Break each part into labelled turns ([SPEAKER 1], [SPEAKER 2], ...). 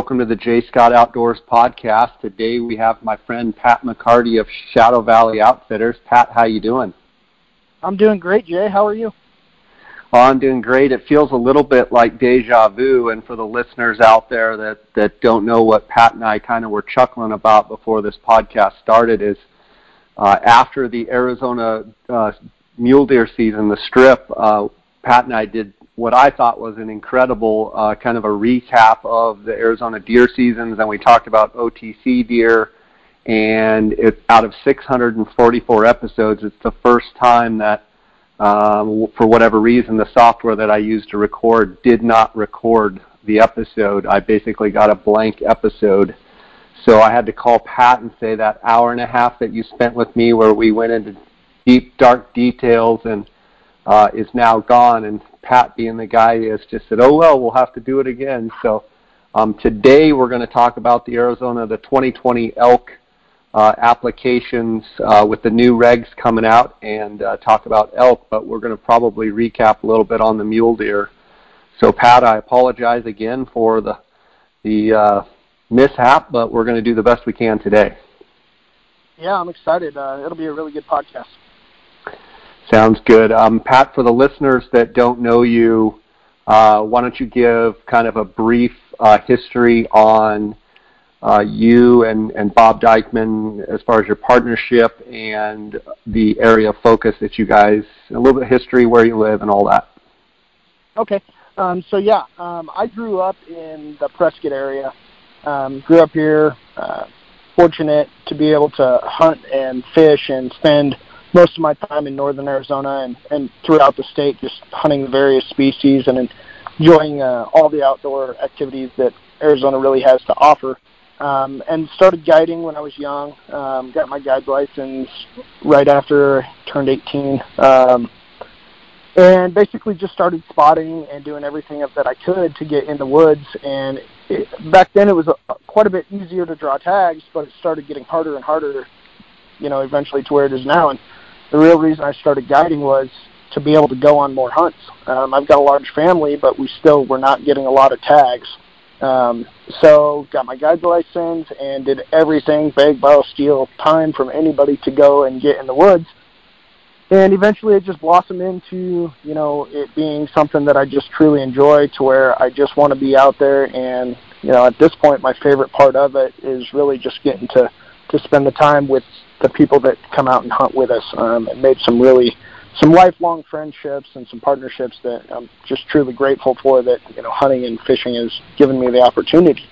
[SPEAKER 1] welcome to the J Scott Outdoors podcast. Today we have my friend Pat McCarty of Shadow Valley Outfitters. Pat, how you doing?
[SPEAKER 2] I'm doing great, Jay. How are you?
[SPEAKER 1] Oh, I'm doing great. It feels a little bit like deja vu, and for the listeners out there that that don't know what Pat and I kind of were chuckling about before this podcast started is uh, after the Arizona uh, mule deer season, the Strip. Uh, Pat and I did what I thought was an incredible uh, kind of a recap of the Arizona deer seasons, and we talked about OTC deer. And it, out of 644 episodes, it's the first time that, um, for whatever reason, the software that I used to record did not record the episode. I basically got a blank episode. So I had to call Pat and say that hour and a half that you spent with me, where we went into deep, dark details and uh, is now gone. And Pat, being the guy is, just said, "Oh well, we'll have to do it again." So um, today we're going to talk about the Arizona, the 2020 elk uh, applications uh, with the new regs coming out, and uh, talk about elk. But we're going to probably recap a little bit on the mule deer. So Pat, I apologize again for the the uh, mishap, but we're going to do the best we can today.
[SPEAKER 2] Yeah, I'm excited. Uh, it'll be a really good podcast.
[SPEAKER 1] Sounds good. Um, Pat, for the listeners that don't know you, uh, why don't you give kind of a brief uh, history on uh, you and, and Bob Dykman as far as your partnership and the area of focus that you guys, a little bit of history, where you live, and all that.
[SPEAKER 2] Okay. Um, so, yeah, um, I grew up in the Prescott area. Um, grew up here, uh, fortunate to be able to hunt and fish and spend – most of my time in northern Arizona and, and throughout the state, just hunting the various species and enjoying uh, all the outdoor activities that Arizona really has to offer. Um, and started guiding when I was young. Um, got my guide license right after I turned 18. Um, and basically just started spotting and doing everything that I could to get in the woods. And it, back then it was a, quite a bit easier to draw tags, but it started getting harder and harder, you know, eventually to where it is now. And the real reason I started guiding was to be able to go on more hunts. Um, I've got a large family, but we still were not getting a lot of tags. Um, so got my guide license and did everything, bag, borrow, steal, time from anybody to go and get in the woods. And eventually it just blossomed into, you know, it being something that I just truly enjoy to where I just want to be out there and, you know, at this point my favorite part of it is really just getting to, to spend the time with the people that come out and hunt with us um, and made some really some lifelong friendships and some partnerships that I'm just truly grateful for that you know hunting and fishing has given me the opportunity.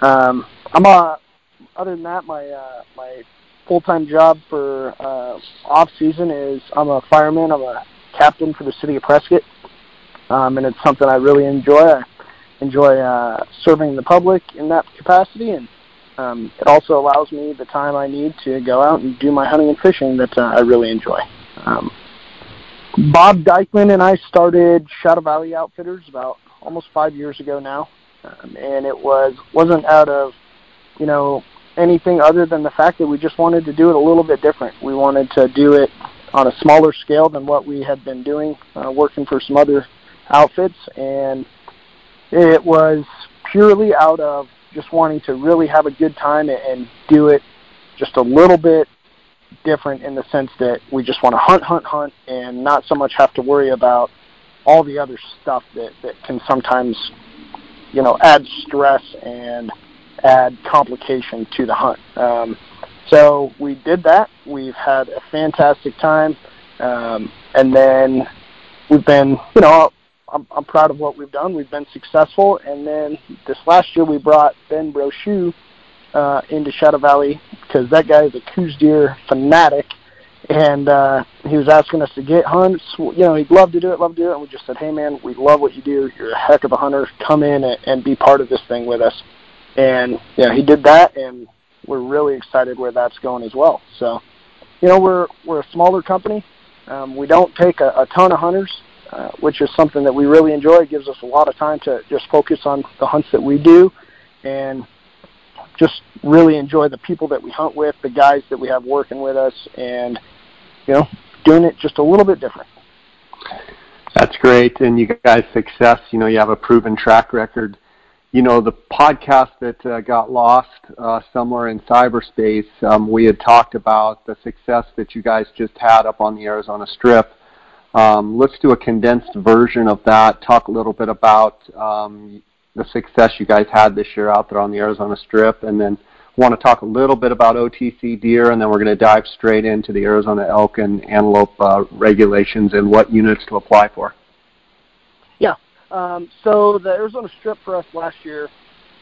[SPEAKER 2] Um, I'm a other than that my uh, my full time job for uh, off season is I'm a fireman. I'm a captain for the city of Prescott, um, and it's something I really enjoy. I enjoy uh, serving the public in that capacity and um, it also allows me the time I need to go out and do my hunting and fishing that uh, I really enjoy. Um, Bob Dykman and I started Shadow Valley Outfitters about almost five years ago now, um, and it was wasn't out of you know anything other than the fact that we just wanted to do it a little bit different. We wanted to do it on a smaller scale than what we had been doing, uh, working for some other outfits, and it was purely out of just wanting to really have a good time and do it just a little bit different in the sense that we just want to hunt, hunt, hunt, and not so much have to worry about all the other stuff that, that can sometimes, you know, add stress and add complication to the hunt. Um, so we did that. We've had a fantastic time, um, and then we've been, you know, I'm, I'm proud of what we've done. We've been successful, and then this last year we brought Ben Brochu uh, into Shadow Valley because that guy is a Coues deer fanatic, and uh, he was asking us to get hunts. You know, he'd love to do it, love to do it, and we just said, "Hey, man, we love what you do. You're a heck of a hunter. Come in and, and be part of this thing with us." And yeah, he did that, and we're really excited where that's going as well. So, you know, we're we're a smaller company. Um, we don't take a, a ton of hunters. Uh, which is something that we really enjoy. It gives us a lot of time to just focus on the hunts that we do and just really enjoy the people that we hunt with, the guys that we have working with us, and, you know, doing it just a little bit different.
[SPEAKER 1] That's great. And you guys' success, you know, you have a proven track record you know, the podcast that uh, got lost uh, somewhere in cyberspace, um, we had talked about the success that you guys just had up on the Arizona Strip. Um, let's do a condensed version of that. Talk a little bit about um, the success you guys had this year out there on the Arizona Strip, and then want to talk a little bit about OTC deer, and then we're going to dive straight into the Arizona elk and antelope uh, regulations and what units to apply for. Yeah.
[SPEAKER 2] Um, so the Arizona Strip for us last year,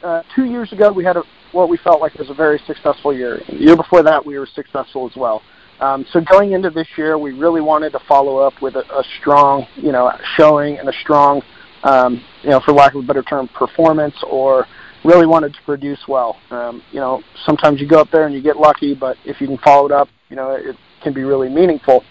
[SPEAKER 2] uh, two years ago, we had a, what we felt like was a very successful year. The year before that, we were successful as well. Um, so going into this year, we really wanted to follow up with a, a strong, you know, showing and a strong, um, you know, for lack of a better term, performance, or really wanted to produce well. Um, you know, sometimes you go up there and you get lucky, but if you can follow it up, you know, it can be really meaningful.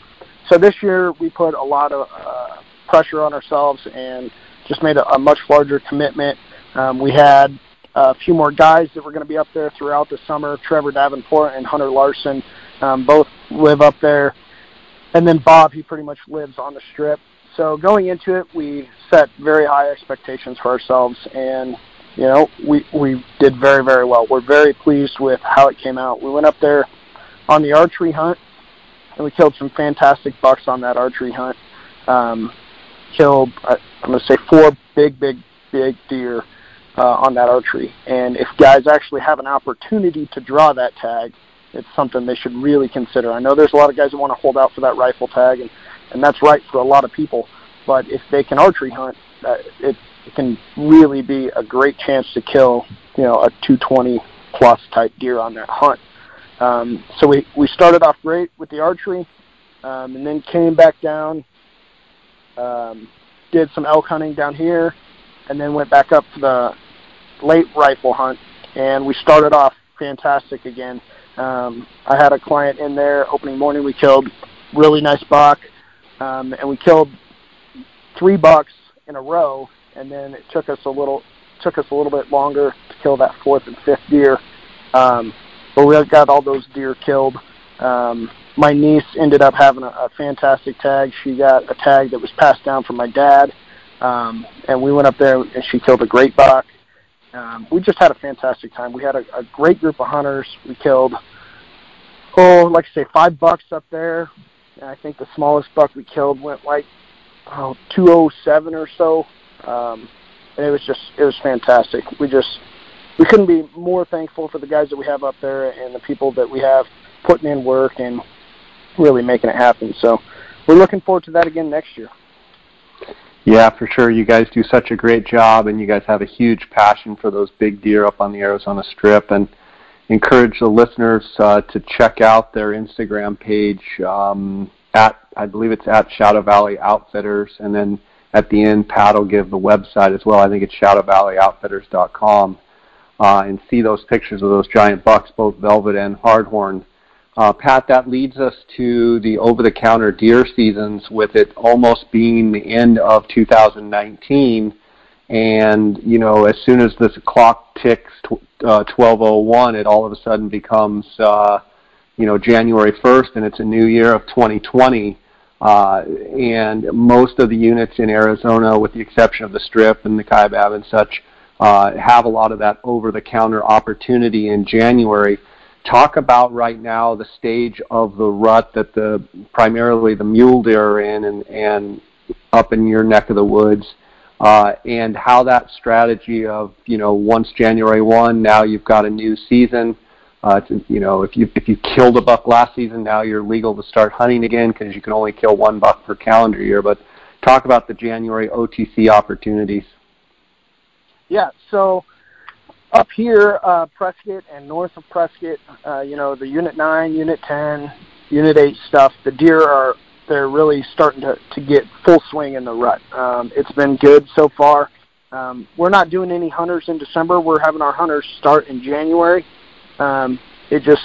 [SPEAKER 2] So this year, we put a lot of uh, pressure on ourselves and just made a, a much larger commitment. Um, we had a few more guys that were going to be up there throughout the summer. Trevor Davenport and Hunter Larson um, both live up there. And then Bob, he pretty much lives on the strip. So going into it, we set very high expectations for ourselves, and you know we we did very very well. We're very pleased with how it came out. We went up there on the archery hunt, and we killed some fantastic bucks on that archery hunt. Um, killed, uh, I'm going to say, four big, big, big deer uh, on that archery. And if guys actually have an opportunity to draw that tag, it's something they should really consider. I know there's a lot of guys that want to hold out for that rifle tag, and, and that's right for a lot of people. But if they can archery hunt, uh, it, it can really be a great chance to kill, you know, a 220 plus type deer on that hunt. Um, so we, we started off great with the archery, um, and then came back down um, did some elk hunting down here, and then went back up the late rifle hunt. And we started off fantastic again. Um, I had a client in there opening morning. We killed really nice buck, um, and we killed three bucks in a row. And then it took us a little took us a little bit longer to kill that fourth and fifth deer. Um, but we got all those deer killed. Um, my niece ended up having a, a fantastic tag. She got a tag that was passed down from my dad, um, and we went up there and she killed a great buck. Um, we just had a fantastic time. We had a, a great group of hunters. We killed, oh, like I say, five bucks up there. And I think the smallest buck we killed went like oh, 207 or so. Um, and it was just, it was fantastic. We just, we couldn't be more thankful for the guys that we have up there and the people that we have putting in work and really making it happen. So we're looking forward to that again next year.
[SPEAKER 1] Yeah, for sure. You guys do such a great job, and you guys have a huge passion for those big deer up on the Arizona Strip. And encourage the listeners uh, to check out their Instagram page um, at I believe it's at Shadow Valley Outfitters, and then at the end, Pat will give the website as well. I think it's ShadowValleyOutfitters.com, uh, and see those pictures of those giant bucks, both velvet and hardhorn. Uh, Pat, that leads us to the over-the-counter deer seasons, with it almost being the end of 2019. And you know, as soon as this clock ticks uh, 12:01, it all of a sudden becomes uh, you know January 1st, and it's a new year of 2020. Uh, and most of the units in Arizona, with the exception of the Strip and the Kaibab and such, uh, have a lot of that over-the-counter opportunity in January talk about right now the stage of the rut that the primarily the mule deer are in and, and up in your neck of the woods uh, and how that strategy of you know once January one now you've got a new season uh, to, you know if you if you killed a buck last season now you're legal to start hunting again because you can only kill one buck per calendar year. But talk about the January OTC opportunities.
[SPEAKER 2] Yeah so up here, uh, Prescott and north of Prescott, uh, you know, the Unit 9, Unit 10, Unit 8 stuff, the deer are they're really starting to, to get full swing in the rut. Um, it's been good so far. Um, we're not doing any hunters in December. We're having our hunters start in January. Um, it just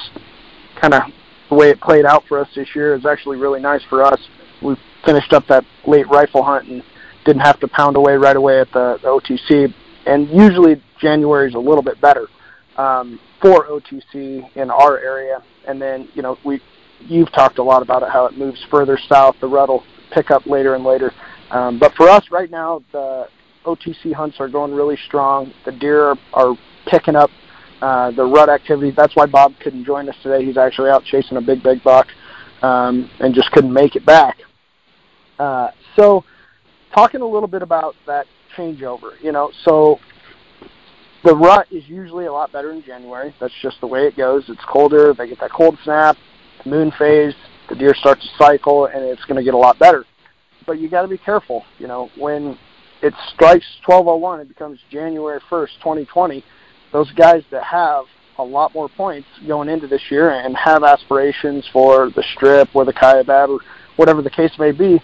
[SPEAKER 2] kind of the way it played out for us this year is actually really nice for us. We finished up that late rifle hunt and didn't have to pound away right away at the, the OTC. And usually January is a little bit better um, for OTC in our area. And then, you know, we you've talked a lot about it, how it moves further south. The rut will pick up later and later. Um, but for us right now, the OTC hunts are going really strong. The deer are, are picking up uh, the rut activity. That's why Bob couldn't join us today. He's actually out chasing a big, big buck um, and just couldn't make it back. Uh, so, talking a little bit about that changeover, you know, so the rut is usually a lot better in January. That's just the way it goes. It's colder. They get that cold snap, the moon phase. The deer start to cycle, and it's going to get a lot better. But you got to be careful. You know, when it strikes 1201, it becomes January 1st, 2020 those guys that have a lot more points going into this year and have aspirations for the strip or the Kaibab or whatever the case may be,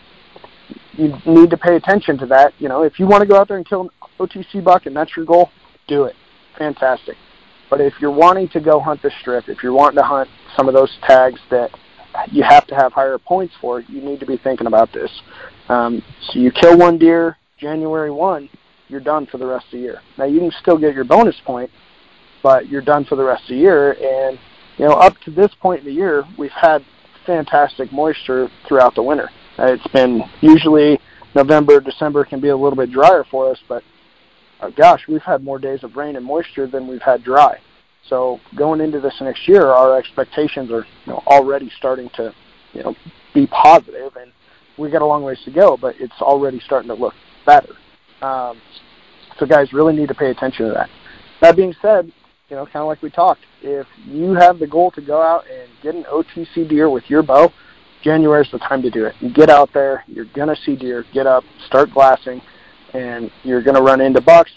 [SPEAKER 2] you need to pay attention to that. You know, if you want to go out there and kill an OTC buck and that's your goal, do it. Fantastic. But if you're wanting to go hunt the strip, if you're wanting to hunt some of those tags that you have to have higher points for, you need to be thinking about this. Um, so you kill one deer January 1, you're done for the rest of the year. Now you can still get your bonus point, but you're done for the rest of the year. And you know, up to this point in the year, we've had fantastic moisture throughout the winter. Uh, it's been usually November, December can be a little bit drier for us, but uh, gosh, we've had more days of rain and moisture than we've had dry. So going into this next year, our expectations are you know, already starting to you know be positive, and we got a long ways to go, but it's already starting to look better. Um, so guys really need to pay attention to that. That being said, you know, kind of like we talked, if you have the goal to go out and get an OTC deer with your bow, January is the time to do it. You get out there, you're gonna see deer. Get up, start glassing, and you're gonna run into bucks.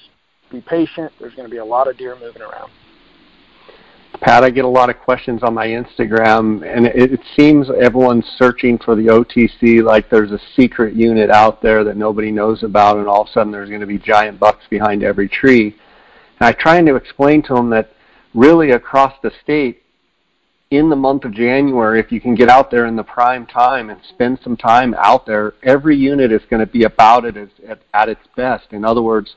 [SPEAKER 2] Be patient. There's gonna be a lot of deer moving around.
[SPEAKER 1] Pat, I get a lot of questions on my Instagram, and it, it seems everyone's searching for the OTC like there's a secret unit out there that nobody knows about, and all of a sudden there's going to be giant bucks behind every tree. And I try to explain to them that really across the state, in the month of January, if you can get out there in the prime time and spend some time out there, every unit is going to be about it at, at its best. In other words,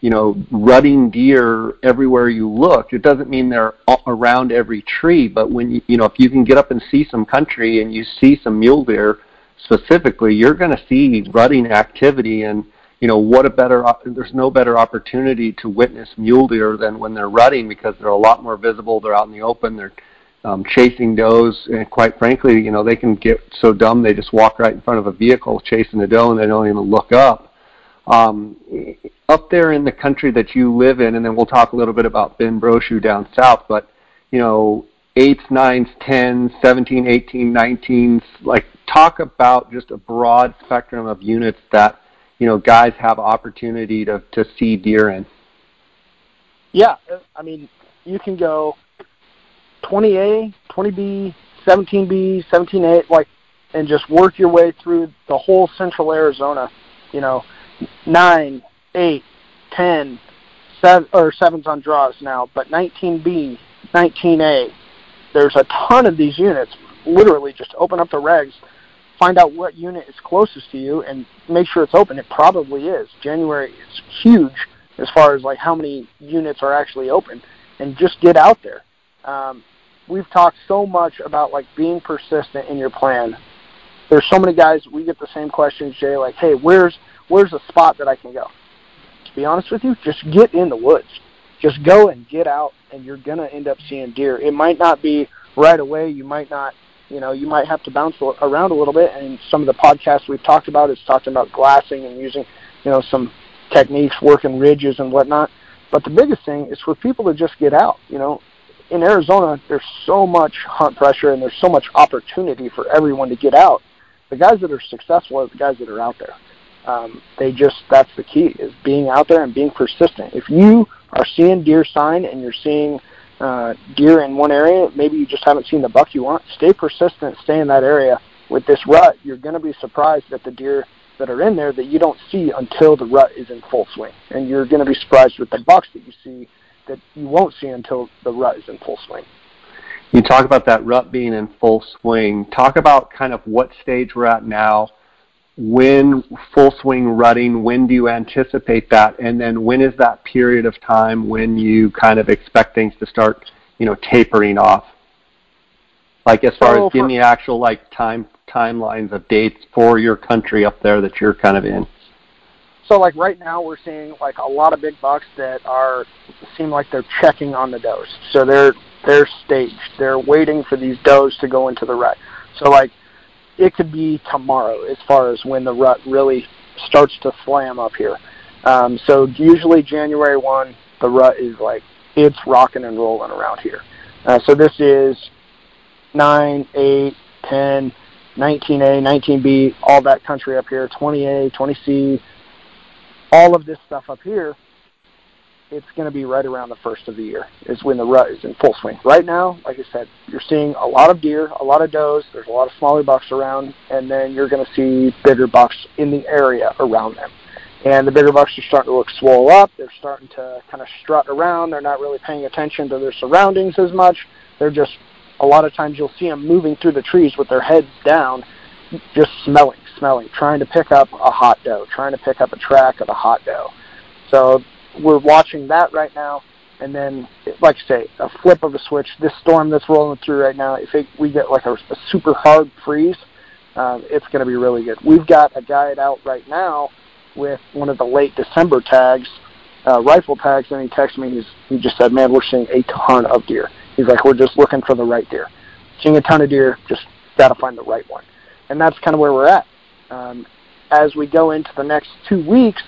[SPEAKER 1] you know, rutting deer everywhere you look. It doesn't mean they're around every tree, but when you, you know, if you can get up and see some country and you see some mule deer specifically, you're going to see rutting activity and you know what a better there's no better opportunity to witness mule deer than when they're rutting because they're a lot more visible they're out in the open they're um, chasing does and quite frankly you know they can get so dumb they just walk right in front of a vehicle chasing a doe and they don't even look up um, up there in the country that you live in, and then we'll talk a little bit about Ben Brochu down south, but you know, eights, nines, tens, 17, 18, 19s, like talk about just a broad spectrum of units that, you know, guys have opportunity to, to see deer in.
[SPEAKER 2] Yeah, I mean, you can go 20A, 20B, 17B, 17A, like, and just work your way through the whole central Arizona, you know, nine, eight, ten, seven or sevens on draws now, but 19B, 19A, there's a ton of these units. Literally, just open up the regs, find out what unit is closest to you, and make sure it's open. It probably is. January is huge as far as like how many units are actually open, and just get out there. Um, we've talked so much about like being persistent in your plan. There's so many guys we get the same questions, Jay. Like, hey, where's where's a spot that I can go? To be honest with you, just get in the woods. Just go and get out, and you're gonna end up seeing deer. It might not be right away. You might not, you know, you might have to bounce around a little bit. And some of the podcasts we've talked about is talking about glassing and using, you know, some techniques, working ridges and whatnot. But the biggest thing is for people to just get out. You know, in Arizona, there's so much hunt pressure and there's so much opportunity for everyone to get out. The guys that are successful are the guys that are out there. Um, they just that's the key is being out there and being persistent. If you are seeing deer sign and you're seeing uh, deer in one area, maybe you just haven't seen the buck you want. Stay persistent, stay in that area. With this rut, you're going to be surprised at the deer that are in there that you don't see until the rut is in full swing, and you're going to be surprised with the bucks that you see that you won't see until the rut is in full swing.
[SPEAKER 1] You talk about that rut being in full swing. Talk about kind of what stage we're at now when full swing rutting, when do you anticipate that? And then when is that period of time when you kind of expect things to start, you know, tapering off? Like as far so as give me actual like time timelines of dates for your country up there that you're kind of in.
[SPEAKER 2] So like right now we're seeing like a lot of big bucks that are seem like they're checking on the does. So they're they're staged. They're waiting for these does to go into the rut. So like it could be tomorrow as far as when the rut really starts to slam up here. Um, so usually January one, the rut is like it's rocking and rolling around here. Uh, so this is 9, 8, 10, 19A, 19B, all that country up here, 20A, 20C, all of this stuff up here, it's going to be right around the first of the year is when the rut is in full swing. Right now, like I said, you're seeing a lot of deer, a lot of does, there's a lot of smaller bucks around, and then you're going to see bigger bucks in the area around them. And the bigger bucks are starting to look swole up. They're starting to kind of strut around. They're not really paying attention to their surroundings as much. They're just, a lot of times you'll see them moving through the trees with their heads down, just smelling smelling, trying to pick up a hot doe, trying to pick up a track of a hot doe. So we're watching that right now. And then, like I say, a flip of a switch. This storm that's rolling through right now, if it, we get like a, a super hard freeze, um, it's going to be really good. We've got a guide out right now with one of the late December tags, uh, rifle tags, and he texted me. He's, he just said, "Man, we're seeing a ton of deer." He's like, "We're just looking for the right deer. Seeing a ton of deer, just got to find the right one." And that's kind of where we're at um, as we go into the next two weeks,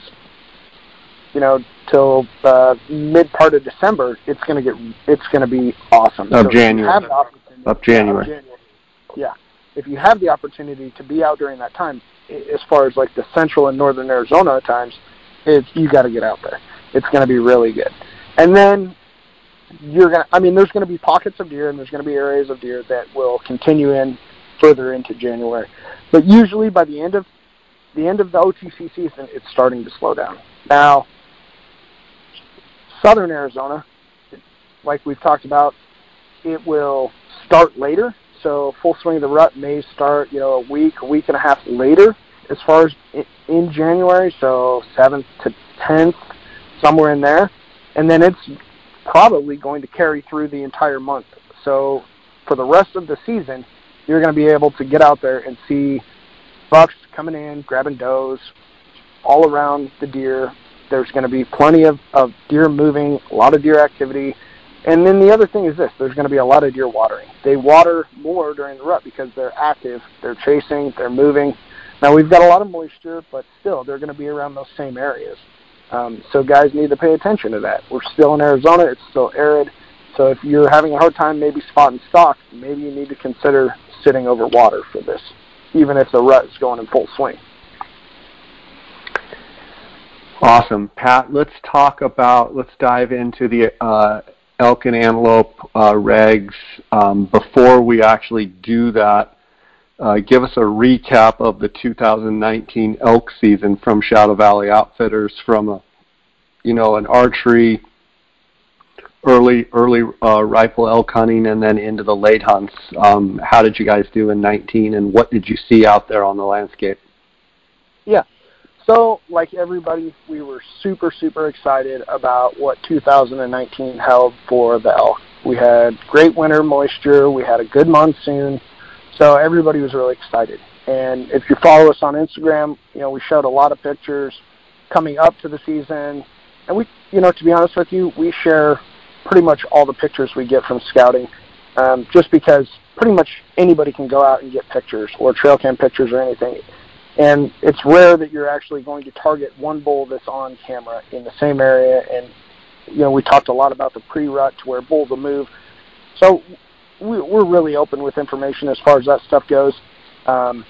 [SPEAKER 2] you know, till the mid part of December, it's going to get it's going to be awesome.
[SPEAKER 1] Of so January. Of January.
[SPEAKER 2] January. Yeah. If you have the opportunity to be out during that time, as far as like the central and northern Arizona times, it's you got to get out there. It's going to be really good. And then you're going to I mean there's going to be pockets of deer and there's going to be areas of deer that will continue in further into January. But usually by the end of the end of the OTC season, it's starting to slow down. Now, southern Arizona, like we've talked about, it will start later. So full swing of the rut may start, you know, a week, a week and a half later as far as in January. So 7th to 10th, somewhere in there. And then it's probably going to carry through the entire month. So for the rest of the season, you're going to be able to get out there and see bucks coming in, grabbing does all around the deer. There's going to be plenty of, of deer moving, a lot of deer activity. And then the other thing is this, there's going to be a lot of deer watering. They water more during the rut because they're active, they're chasing, they're moving. Now we've got a lot of moisture, but still they're going to be around those same areas. Um, so guys need to pay attention to that. We're still in Arizona, it's still arid. So if you're having a hard time maybe spotting stock, maybe you need to consider sitting over water for this, even if the rut is going in full swing.
[SPEAKER 1] Awesome, Pat. Let's talk about. Let's dive into the uh, elk and antelope uh, regs. Um, before we actually do that, uh, give us a recap of the 2019 elk season from Shadow Valley Outfitters, from a, you know, an archery early early uh, rifle elk hunting and then into the late hunts. Um, how did you guys do in 19, and what did you see out there on the landscape?
[SPEAKER 2] Yeah, so like everybody, we were super super excited about what 2019 held for the elk. We had great winter moisture. We had a good monsoon, so everybody was really excited. And if you follow us on Instagram, you know we showed a lot of pictures coming up to the season, and we, you know, to be honest with you, we share pretty much all the pictures we get from scouting, um, just because pretty much anybody can go out and get pictures or trail cam pictures or anything. And it's rare that you're actually going to target one bull that's on camera in the same area. And you know, we talked a lot about the pre-rut to where bulls will move. So we, we're really open with information as far as that stuff goes. Um,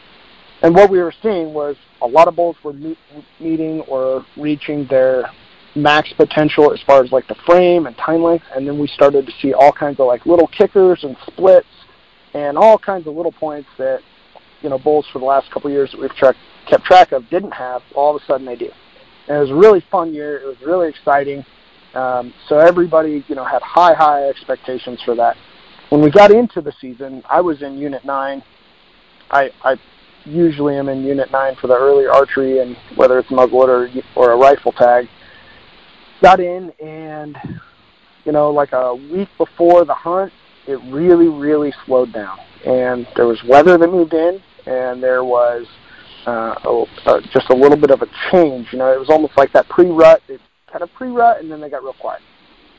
[SPEAKER 2] and what we were seeing was a lot of bulls were meet, meeting or reaching their max potential as far as like the frame and tine length, and then we started to see all kinds of like little kickers and splits and all kinds of little points that you know bulls for the last couple of years that we've tra- kept track of didn't have. All of a sudden they do. And it was a really fun year. It was really exciting. Um, so everybody you know had high high expectations for that. When we got into the season, I was in Unit Nine. I, I usually am in Unit Nine for the early archery and whether it's muzzleloader or, or a rifle tag got in and you know like a week before the hunt it really really slowed down and there was weather that moved in and there was uh, uh, just a little bit of a change. You know, it was almost like that pre-rut. It kind of pre-rut, and then they got real quiet,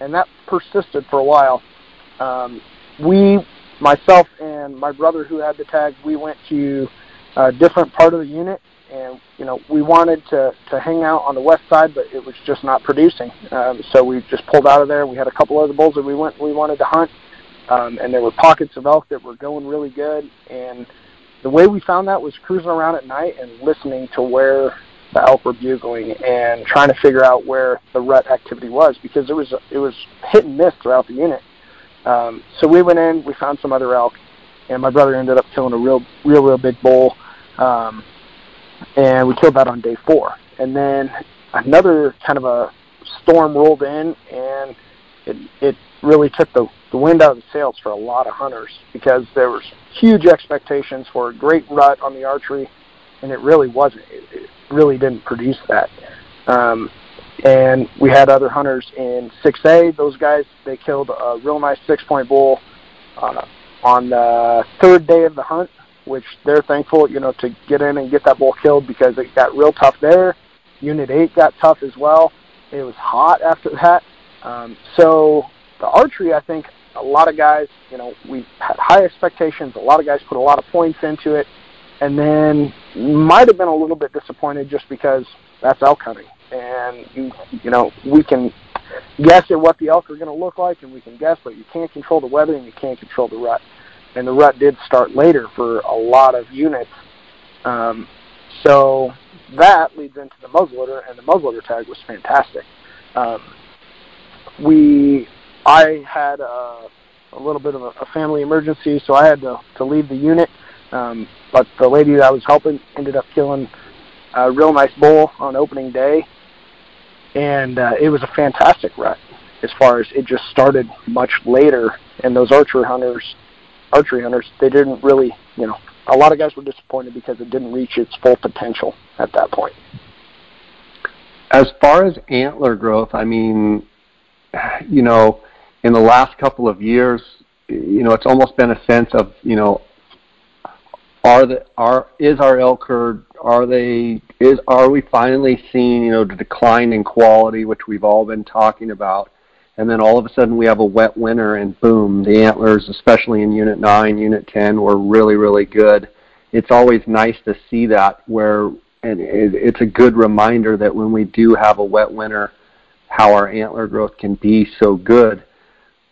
[SPEAKER 2] and that persisted for a while. Um, we, myself and my brother who had the tag, we went to a different part of the unit, and you know, we wanted to to hang out on the west side, but it was just not producing. Um, so we just pulled out of there. We had a couple other bulls that we went we wanted to hunt, um, and there were pockets of elk that were going really good, and the way we found that was cruising around at night and listening to where the elk were bugling and trying to figure out where the rut activity was because it was it was hit and miss throughout the unit. Um, so we went in, we found some other elk, and my brother ended up killing a real real real big bull, um, and we killed that on day four. And then another kind of a storm rolled in, and it it really took the the wind out of the sails for a lot of hunters because there was huge expectations for a great rut on the archery, and it really wasn't. It, it really didn't produce that. Um, and we had other hunters in 6A. Those guys they killed a real nice six-point bull uh, on the third day of the hunt, which they're thankful, you know, to get in and get that bull killed because it got real tough there. Unit 8 got tough as well. It was hot after that. Um, so the archery, I think, a lot of guys, you know, we had high expectations. A lot of guys put a lot of points into it, and then might have been a little bit disappointed just because that's elk hunting, and you, you know, we can guess at what the elk are going to look like, and we can guess, but you can't control the weather and you can't control the rut. And the rut did start later for a lot of units. Um, so that leads into the muzzleloader, and the muzzleloader tag was fantastic. Um, we I had a, a little bit of a, a family emergency, so I had to, to leave the unit. Um, but the lady that I was helping ended up killing a real nice bull on opening day, and uh, it was a fantastic rut. As far as it just started much later, and those archery hunters, archery hunters, they didn't really, you know, a lot of guys were disappointed because it didn't reach its full potential at that point.
[SPEAKER 1] As far as antler growth, I mean, you know, in the last couple of years, you know, it's almost been a sense of, you know, are the are is our elk herd are they is are we finally seeing you know the decline in quality which we've all been talking about and then all of a sudden we have a wet winter and boom the antlers especially in unit 9 unit 10 were really really good it's always nice to see that where and it's a good reminder that when we do have a wet winter how our antler growth can be so good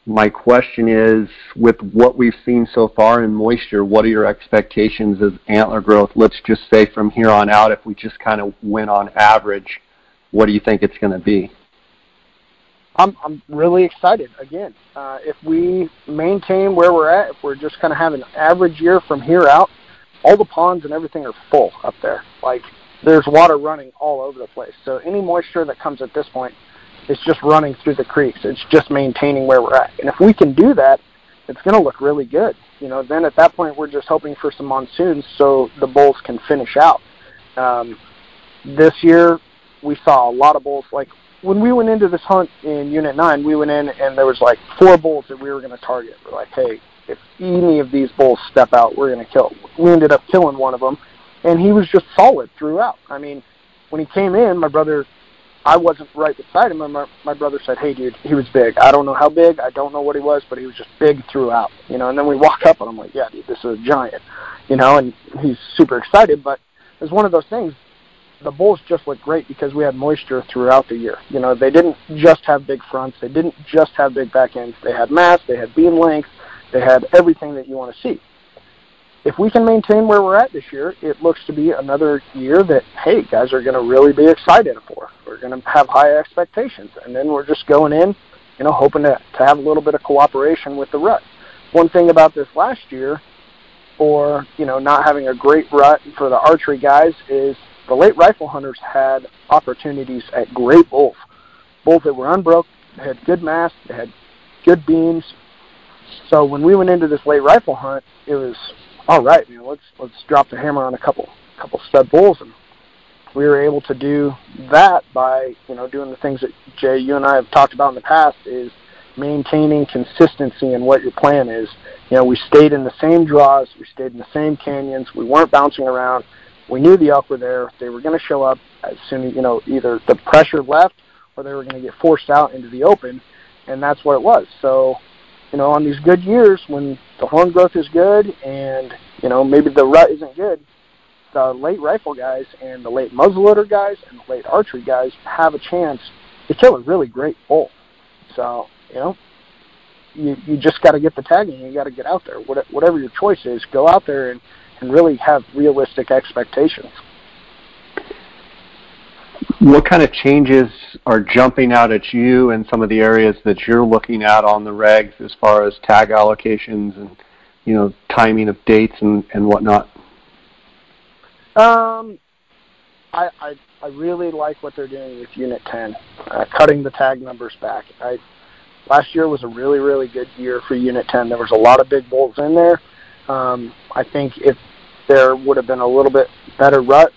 [SPEAKER 1] my question is, with what we've seen so far in moisture, what are your expectations of antler growth? Let's just say from here on out, if we just kind of went on average, what do you think it's going to be?
[SPEAKER 2] I'm I'm really excited. Again, uh, if we maintain where we're at, if we're just kind of having an average year from here out, all the ponds and everything are full up there. Like there's water running all over the place. So any moisture that comes at this point it's just running through the creeks. It's just maintaining where we're at. And if we can do that, it's going to look really good. You know, then at that point we're just hoping for some monsoons so the bulls can finish out. Um, this year we saw a lot of bulls. Like when we went into this hunt in Unit 9, we went in and there was like four bulls that we were going to target. We're like, hey, if any of these bulls step out, we're going to kill. We ended up killing one of them, and he was just solid throughout. I mean, when he came in, my brother I wasn't right beside him, and my, my brother said, "Hey, dude, he was big. I don't know how big. I don't know what he was, but he was just big throughout." You know. And then we walk up, and I'm like, "Yeah, dude, this is a giant," you know. And he's super excited, but it's one of those things. The bulls just look great because we had moisture throughout the year. You know, they didn't just have big fronts. They didn't just have big back ends. They had mass. They had beam length. They had everything that you want to see if we can maintain where we're at this year, it looks to be another year that, hey, guys are going to really be excited for. We're going to have high expectations. And then we're just going in, you know, hoping to, to have a little bit of cooperation with the rut. One thing about this last year for, you know, not having a great rut for the archery guys is the late rifle hunters had opportunities at great bulls. Bulls that were unbroke, had good mass, they had good beams. So when we went into this late rifle hunt, it was all right, man, let's let's drop the hammer on a couple couple stud bulls, and we were able to do that by you know doing the things that Jay, you and I have talked about in the past is maintaining consistency in what your plan is. You know, we stayed in the same draws, we stayed in the same canyons, we weren't bouncing around, we knew the elk were there. They were going to show up as soon as you know either the pressure left or they were going to get forced out into the open, and that's what it was. So, you know, on these good years when the horn growth is good and you know maybe the rut isn't good, the late rifle guys and the late muzzleloader guys and the late archery guys have a chance to kill a really great bull. So, you know, you you just got to get the tagging. You got to get out there. What, whatever your choice is, go out there and and really have realistic expectations.
[SPEAKER 1] What kind of changes are jumping out at you in some of the areas that you're looking at on the regs as far as tag allocations and you know timing of dates and, and whatnot?
[SPEAKER 2] Um, I, I I really like what they're doing with Unit 10, uh, cutting the tag numbers back. I last year was a really really good year for Unit 10. There was a lot of big bulls in there. Um, I think if there would have been a little bit better rut,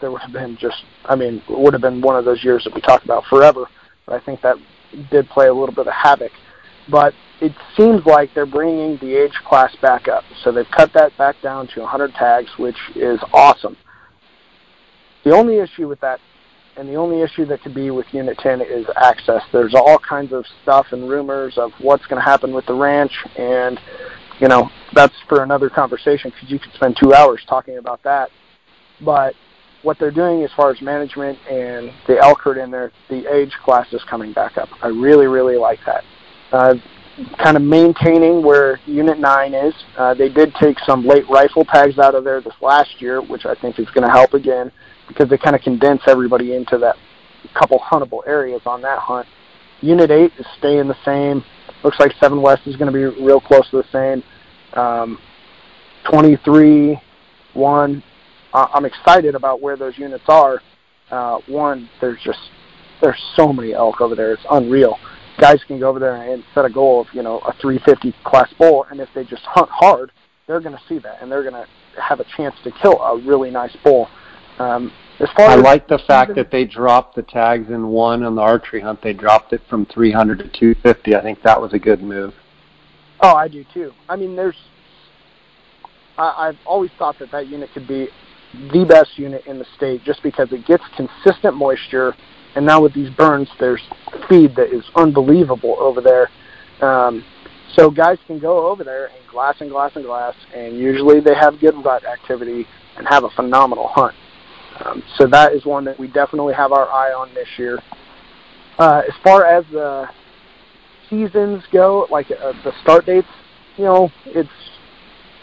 [SPEAKER 2] there would have been just, I mean, it would have been one of those years that we talk about forever. But I think that did play a little bit of havoc. But it seems like they're bringing the age class back up. So they've cut that back down to 100 tags, which is awesome. The only issue with that, and the only issue that could be with Unit 10 is access. There's all kinds of stuff and rumors of what's going to happen with the ranch, and you know that's for another conversation because you could spend two hours talking about that. But what they're doing as far as management and the elk herd in there, the age class is coming back up. I really, really like that. Uh, kind of maintaining where Unit 9 is. Uh, they did take some late rifle tags out of there this last year, which I think is going to help again because they kind of condense everybody into that couple huntable areas on that hunt. Unit 8 is staying the same. Looks like 7 West is going to be real close to the same. Um, 23, 1, Uh, I'm excited about where those units are. Uh, one, there's just there's so many elk over there. It's unreal. Guys can go over there and set a goal of you know a 350 class bull, and if they just hunt hard, they're going to see that, and they're going to have a chance to kill a really nice bull. Um,
[SPEAKER 1] I like the fact that they dropped the tags in one on the archery hunt. They dropped it from 300 to 250. I think that was a good move.
[SPEAKER 2] Oh, I do too. I mean, there's. I, I've always thought that that unit could be the best unit in the state just because it gets consistent moisture. And now with these burns, there's feed that is unbelievable over there. Um, so guys can go over there and glass and glass and glass, and usually they have good rut activity and have a phenomenal hunt. Um, so that is one that we definitely have our eye on this year. Uh, as far as the seasons go, like uh, the start dates, you know, it's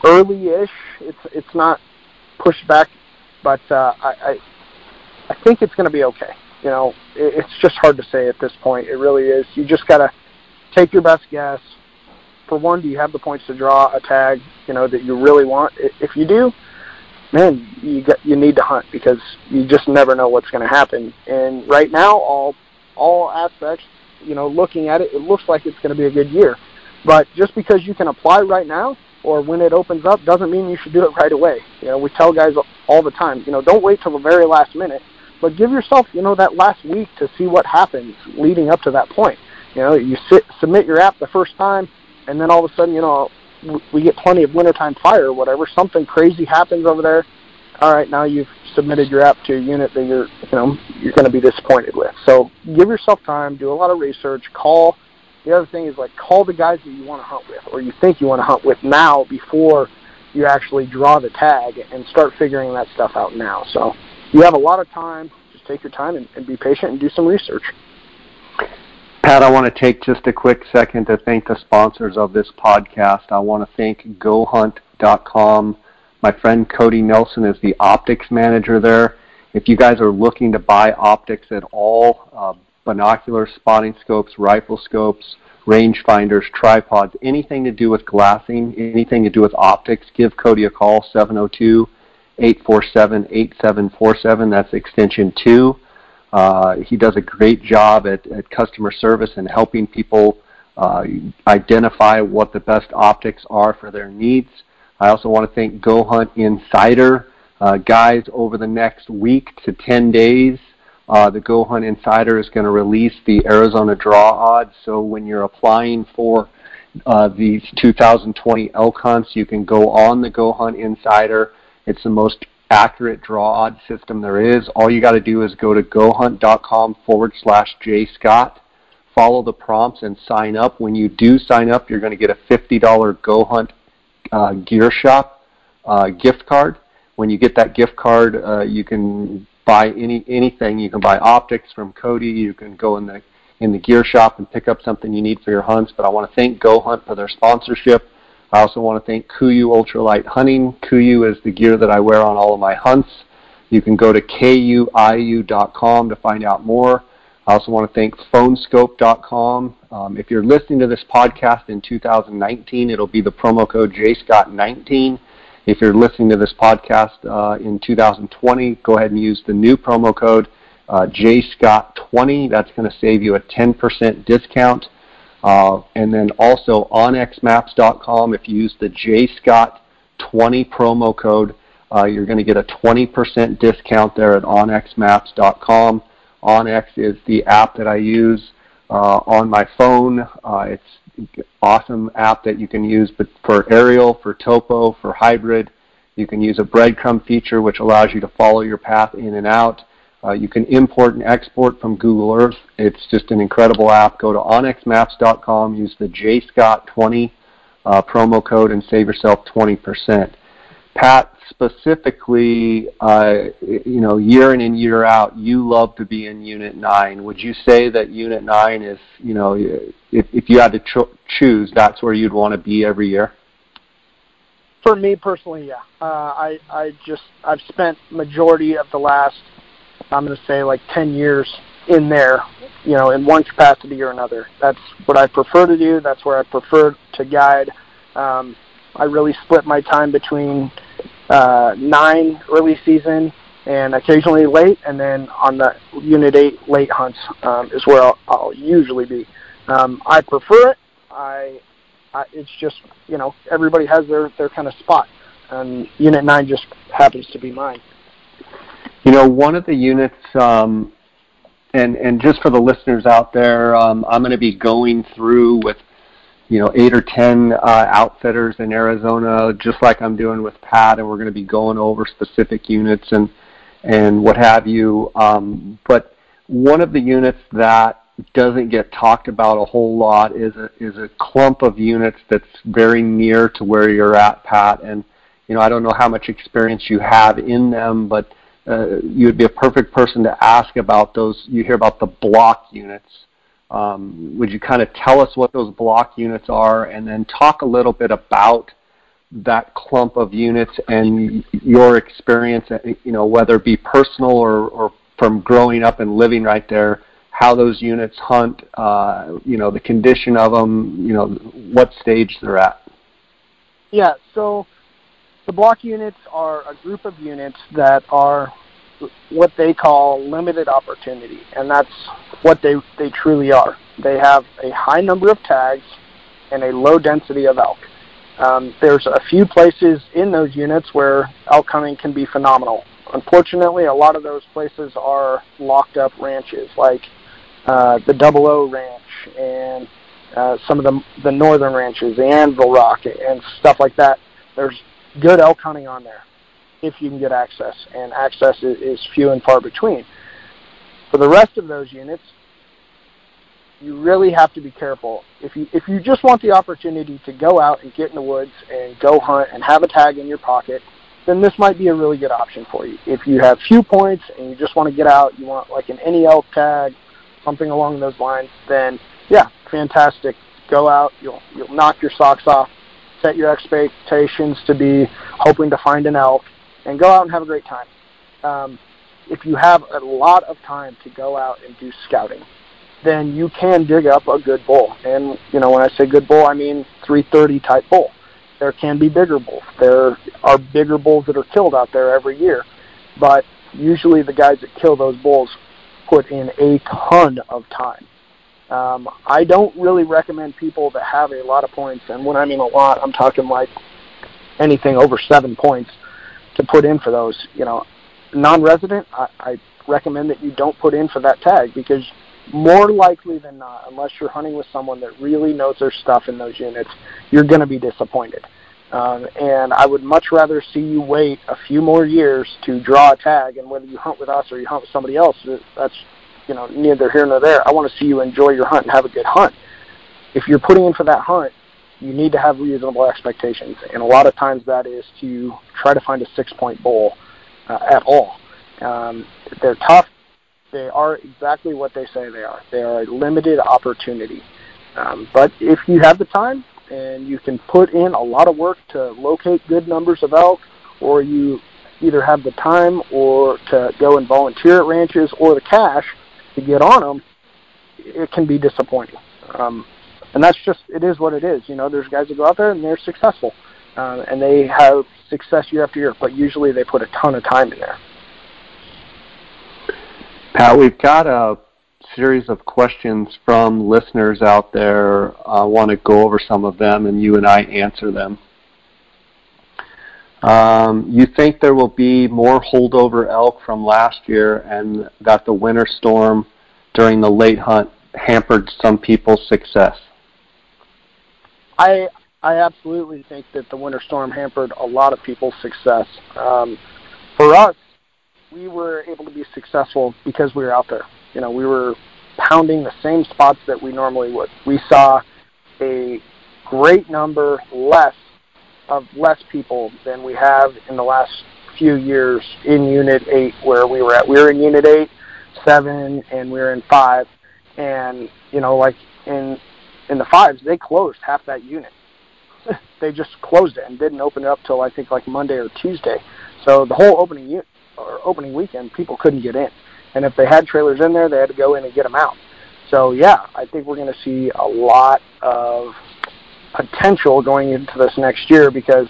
[SPEAKER 2] early-ish. It's it's not pushed back, but uh, I, I I think it's going to be okay. You know, it, it's just hard to say at this point. It really is. You just got to take your best guess. For one, do you have the points to draw a tag? You know that you really want. If you do, man, you get you need to hunt because you just never know what's going to happen. And right now, all all aspects, you know, looking at it, it looks like it's going to be a good year. But just because you can apply right now or when it opens up doesn't mean you should do it right away. You know, we tell guys all the time, you know, don't wait till the very last minute, but give yourself, you know, that last week to see what happens leading up to that point. You know, you sit, submit your app the first time, and then all of a sudden, you know, we get plenty of wintertime fire or whatever. Something crazy happens over there. All right, now you've submitted your app to a unit that you're, you know, you're going to be disappointed with. So give yourself time, do a lot of research, call the other thing is like call the guys that you want to hunt with or you think you want to hunt with now before you actually draw the tag and start figuring that stuff out now. So you have a lot of time. Just take your time and, and be patient and do some research.
[SPEAKER 1] Pat, I want to take just a quick second to thank the sponsors of this podcast. I want to thank GoHunt.com. My friend Cody Nelson is the optics manager there. If you guys are looking to buy optics at all, uh, binoculars, spotting scopes, rifle scopes, rangefinders, tripods, anything to do with glassing, anything to do with optics, give Cody a call, 702-847-8747. That's extension 2. Uh, he does a great job at, at customer service and helping people uh, identify what the best optics are for their needs. I also want to thank Go Hunt Insider. Uh, guys, over the next week to 10 days, uh, the Go Hunt Insider is going to release the Arizona draw odds. So when you're applying for uh, these 2020 elk hunts, you can go on the Go Hunt Insider. It's the most accurate draw odd system there is. All you got to do is go to gohunt.com forward slash jscott, follow the prompts, and sign up. When you do sign up, you're going to get a $50 GoHunt uh, Gear Shop uh, gift card. When you get that gift card, uh, you can buy any anything. You can buy optics from Cody. You can go in the in the gear shop and pick up something you need for your hunts. But I want to thank GoHunt for their sponsorship. I also want to thank KUIU Ultralight Hunting. KUIU is the gear that I wear on all of my hunts. You can go to kuiu.com to find out more. I also want to thank phoneskope.com. Um, if you're listening to this podcast in 2019, it'll be the promo code JScott19. If you're listening to this podcast uh, in 2020, go ahead and use the new promo code uh, JScott20. That's going to save you a 10% discount. Uh, and then also onxmaps.com, if you use the JScott20 promo code, uh, you're going to get a 20% discount there at onxmaps.com. OnX is the app that I use uh, on my phone. Uh, it's an awesome app that you can use for aerial, for topo, for hybrid. You can use a breadcrumb feature which allows you to follow your path in and out. Uh, you can import and export from Google Earth. It's just an incredible app. Go to onxmaps.com, use the JScott20 uh, promo code, and save yourself 20%. Pat, specifically, uh, you know, year in and year out, you love to be in Unit 9. Would you say that Unit 9 is, you know, if, if you had to cho- choose, that's where you'd want to be every year?
[SPEAKER 2] For me personally, yeah. Uh, I I just I've spent majority of the last I'm going to say like 10 years in there, you know, in one capacity or another. That's what I prefer to do. That's where I prefer to guide. Um, I really split my time between uh, nine early season and occasionally late, and then on the Unit 8 late hunts um, is where I'll, I'll usually be. Um, I prefer it. I, I, it's just you know everybody has their their kind of spot, and Unit 9 just happens to be mine.
[SPEAKER 1] You know, one of the units, um, and and just for the listeners out there, um, I'm going to be going through with you know, eight or ten uh, outfitters in Arizona, just like I'm doing with Pat, and we're going to be going over specific units and and what have you. Um, but one of the units that doesn't get talked about a whole lot is a is a clump of units that's very near to where you're at, Pat. And you know, I don't know how much experience you have in them, but uh, you would be a perfect person to ask about those. You hear about the block units um, would you kind of tell us what those block units are and then talk a little bit about that clump of units and your experience, you know, whether it be personal or, or from growing up and living right there, how those units hunt, uh, you know, the condition of them, you know, what stage they're at.
[SPEAKER 2] Yeah, so the block units are a group of units that are what they call limited opportunity, and that's what they, they truly are. They have a high number of tags and a low density of elk. Um, there's a few places in those units where elk hunting can be phenomenal. Unfortunately, a lot of those places are locked up ranches, like uh, the Double O Ranch and uh, some of the the northern ranches, the Anvil Rock, and stuff like that. There's good elk hunting on there if you can get access, and access is, is few and far between. For the rest of those units, you really have to be careful. If you if you just want the opportunity to go out and get in the woods and go hunt and have a tag in your pocket, then this might be a really good option for you. If you have few points and you just want to get out, you want like an any elk tag, something along those lines, then yeah, fantastic. Go out, you'll you'll knock your socks off, set your expectations to be hoping to find an elk, and go out and have a great time. Um, if you have a lot of time to go out and do scouting, then you can dig up a good bull. And you know, when I say good bull, I mean 330 type bull. There can be bigger bulls. There are bigger bulls that are killed out there every year, but usually the guys that kill those bulls put in a ton of time. Um, I don't really recommend people that have a lot of points, and when I mean a lot, I'm talking like anything over seven points to put in for those. You know, non-resident, I, I recommend that you don't put in for that tag because more likely than not, unless you're hunting with someone that really knows their stuff in those units, you're going to be disappointed. Um, and I would much rather see you wait a few more years to draw a tag, and whether you hunt with us or you hunt with somebody else, that's you know neither here nor there. I want to see you enjoy your hunt and have a good hunt. If you're putting in for that hunt, you need to have reasonable expectations, and a lot of times that is to try to find a six-point bull uh, at all. Um, they're tough. They are exactly what they say they are. They are a limited opportunity. Um, but if you have the time, and you can put in a lot of work to locate good numbers of elk, or you either have the time or to go and volunteer at ranches or the cash to get on them, it can be disappointing. Um, and that's just it is what it is. You know, there's guys that go out there and they're successful, uh, and they have success year after year, but usually they put a ton of time in there.
[SPEAKER 1] Pat, we've got a series of questions from listeners out there. I want to go over some of them and you and I answer them. Um, you think there will be more holdover elk from last year and that the winter storm during the late hunt hampered some people's success?
[SPEAKER 2] I I absolutely think that the winter storm hampered a lot of people's success. Um, for us, we were able to be successful because we were out there. You know, we were pounding the same spots that we normally would. We saw a great number less of less people than we have in the last few years in Unit 8 where we were at. We were in Unit 8, 7, and we were in 5. And, you know, like in in the 5s, they closed half that unit. they just closed it and didn't open it up till I think like Monday or Tuesday. So the whole opening unit, or opening weekend, people couldn't get in and if they had trailers in there, they had to go in and get them out. So yeah, I think we're going to see a lot of potential going into this next year because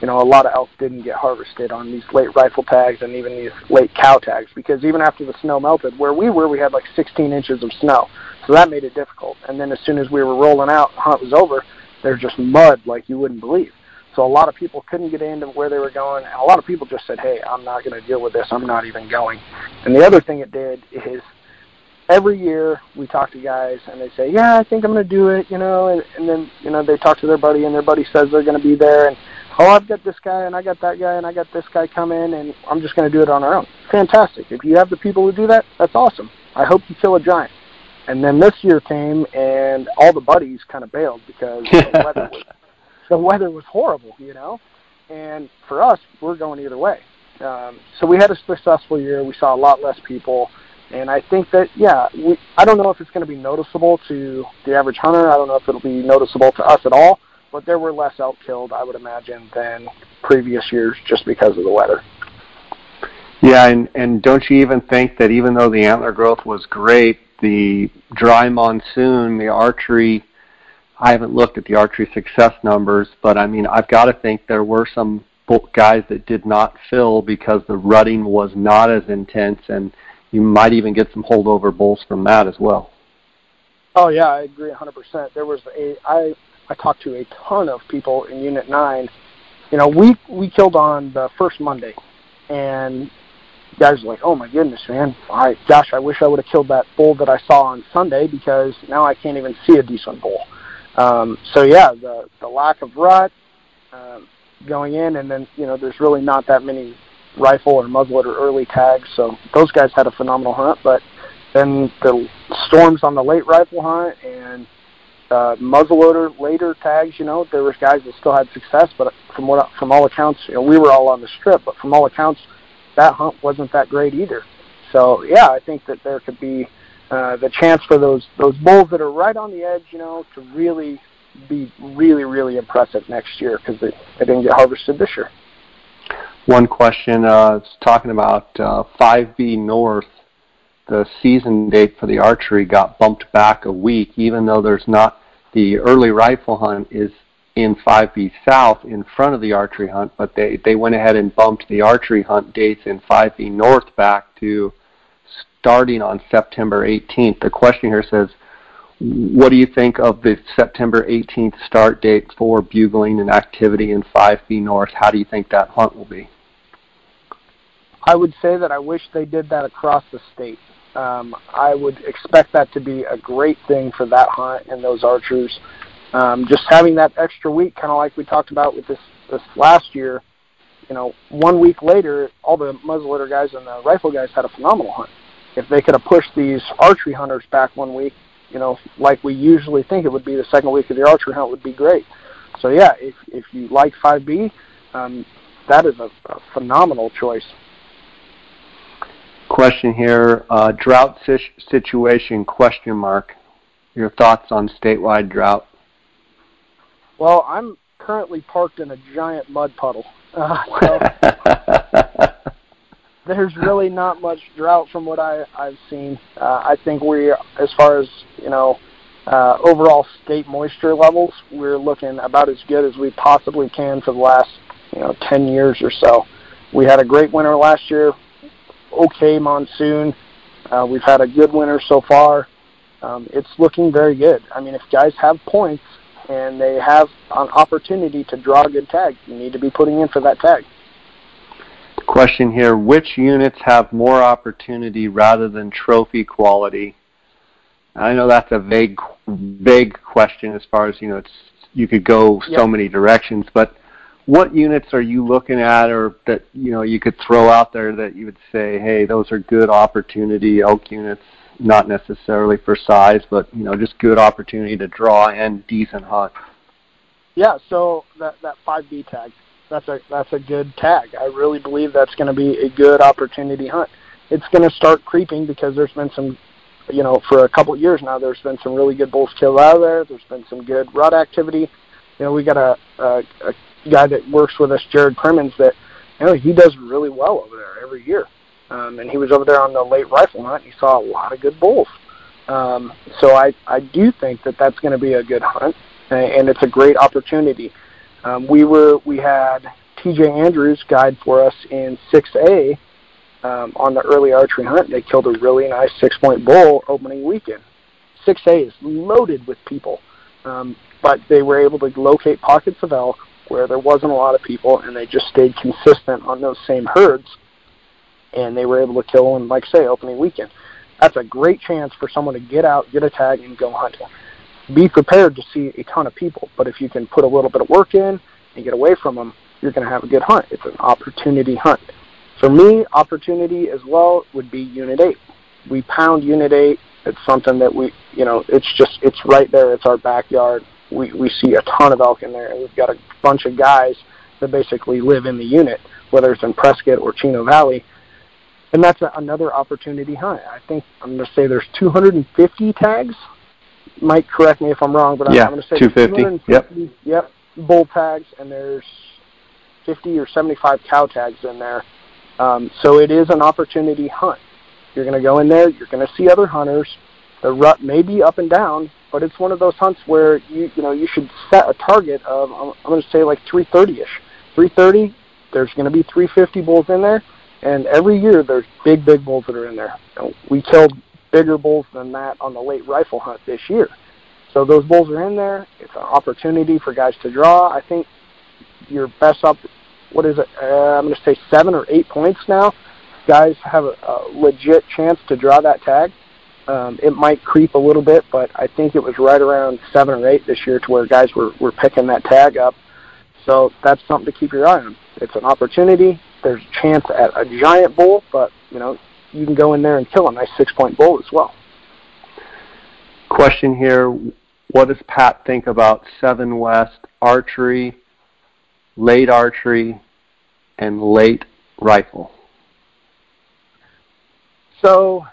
[SPEAKER 2] you know a lot of elk didn't get harvested on these late rifle tags and even these late cow tags because even after the snow melted, where we were, we had like 16 inches of snow, so that made it difficult. And then as soon as we were rolling out, the hunt was over. There's just mud like you wouldn't believe. So a lot of people couldn't get into where they were going, and a lot of people just said, "Hey, I'm not going to deal with this. I'm not even going." And the other thing it did is every year we talk to guys and they say, "Yeah, I think I'm going to do it," you know, and, and then you know they talk to their buddy and their buddy says they're going to be there, and oh, I've got this guy and I got that guy and I got this guy coming, and I'm just going to do it on our own. Fantastic! If you have the people to do that, that's awesome. I hope you kill a giant. And then this year came, and all the buddies kind of bailed because the weather was the weather was horrible, you know. And for us, we're going either way. Um, so we had a successful year. We saw a lot less people, and I think that yeah, we, I don't know if it's going to be noticeable to the average hunter. I don't know if it'll be noticeable to us at all. But there were less elk killed, I would imagine, than previous years just because of the weather.
[SPEAKER 1] Yeah, and and don't you even think that even though the antler growth was great, the dry monsoon, the archery I haven't looked at the archery success numbers, but I mean, I've got to think there were some guys that did not fill because the rutting was not as intense, and you might even get some holdover bulls from that as well.
[SPEAKER 2] Oh yeah, I agree 100%. There was a I I talked to a ton of people in Unit Nine. You know, we we killed on the first Monday, and guys were like, "Oh my goodness, man! I gosh, I wish I would have killed that bull that I saw on Sunday because now I can't even see a decent bull." Um, so yeah, the the lack of rut um, going in, and then you know there's really not that many rifle or muzzleloader early tags, so those guys had a phenomenal hunt. But then the storms on the late rifle hunt and uh, muzzleloader later tags, you know, there was guys that still had success, but from what from all accounts, you know, we were all on the strip, but from all accounts, that hunt wasn't that great either. So yeah, I think that there could be uh, the chance for those those bulls that are right on the edge, you know, to really be really really impressive next year because they, they didn't get harvested this year.
[SPEAKER 1] One question uh, is talking about uh, 5B North. The season date for the archery got bumped back a week, even though there's not the early rifle hunt is in 5B South in front of the archery hunt, but they, they went ahead and bumped the archery hunt dates in 5B North back to starting on September 18th. The question here says, what do you think of the September 18th start date for bugling and activity in 5B North? How do you think that hunt will be?
[SPEAKER 2] I would say that I wish they did that across the state. Um, I would expect that to be a great thing for that hunt and those archers. Um, just having that extra week, kind of like we talked about with this this last year, you know, one week later, all the muzzleloader guys and the rifle guys had a phenomenal hunt. If they could have pushed these archery hunters back one week, you know, like we usually think it would be, the second week of the archery hunt would be great. So yeah, if if you like 5B, um, that is a, a phenomenal choice.
[SPEAKER 1] Question here: uh, drought situation? Question mark. Your thoughts on statewide drought?
[SPEAKER 2] Well, I'm currently parked in a giant mud puddle. Uh, so there's really not much drought from what I, I've seen. Uh, I think we, as far as you know, uh, overall state moisture levels, we're looking about as good as we possibly can for the last you know 10 years or so. We had a great winter last year, okay monsoon. Uh, we've had a good winter so far. Um, it's looking very good. I mean, if guys have points, and they have an opportunity to draw a good tag. You need to be putting in for that tag.
[SPEAKER 1] Question here: Which units have more opportunity rather than trophy quality? I know that's a vague, vague question as far as you know. It's you could go yep. so many directions, but what units are you looking at, or that you know you could throw out there that you would say, hey, those are good opportunity elk units not necessarily for size, but you know, just good opportunity to draw and decent hunt.
[SPEAKER 2] Yeah, so that that 5B tag, that's a that's a good tag. I really believe that's going to be a good opportunity hunt. It's going to start creeping because there's been some, you know, for a couple of years now. There's been some really good bulls killed out of there. There's been some good rut activity. You know, we got a, a, a guy that works with us, Jared Crimmins, that you know he does really well over there every year. Um, and he was over there on the late rifle hunt. He saw a lot of good bulls. Um, so I, I do think that that's going to be a good hunt, and it's a great opportunity. Um, we were we had T.J. Andrews guide for us in 6A um, on the early archery hunt. They killed a really nice six-point bull opening weekend. 6A is loaded with people, um, but they were able to locate pockets of elk where there wasn't a lot of people, and they just stayed consistent on those same herds and they were able to kill one, like say, opening weekend. That's a great chance for someone to get out, get a tag, and go hunting. Be prepared to see a ton of people, but if you can put a little bit of work in and get away from them, you're going to have a good hunt. It's an opportunity hunt. For me, opportunity as well would be Unit 8. We pound Unit 8. It's something that we, you know, it's just, it's right there. It's our backyard. We, we see a ton of elk in there, and we've got a bunch of guys that basically live in the unit, whether it's in Prescott or Chino Valley, and that's a, another opportunity hunt. I think I'm going to say there's 250 tags. Mike, correct me if I'm wrong, but
[SPEAKER 1] yeah,
[SPEAKER 2] I'm going to say
[SPEAKER 1] 250. 250
[SPEAKER 2] yep. Yep. Bull tags, and there's 50 or 75 cow tags in there. Um, so it is an opportunity hunt. You're going to go in there. You're going to see other hunters. The rut may be up and down, but it's one of those hunts where you you know you should set a target of I'm, I'm going to say like 330ish. 330. There's going to be 350 bulls in there and every year there's big, big bulls that are in there. We killed bigger bulls than that on the late rifle hunt this year. So those bulls are in there. It's an opportunity for guys to draw. I think your best up, what is it? Uh, I'm going to say seven or eight points now. Guys have a, a legit chance to draw that tag. Um, it might creep a little bit, but I think it was right around seven or eight this year to where guys were, were picking that tag up. So that's something to keep your eye on. It's an opportunity there's a chance at a giant bull, but you know you can go in there and kill a nice six point bull as well.
[SPEAKER 1] Question here: What does Pat think about Seven West archery, late archery, and late rifle?
[SPEAKER 2] So,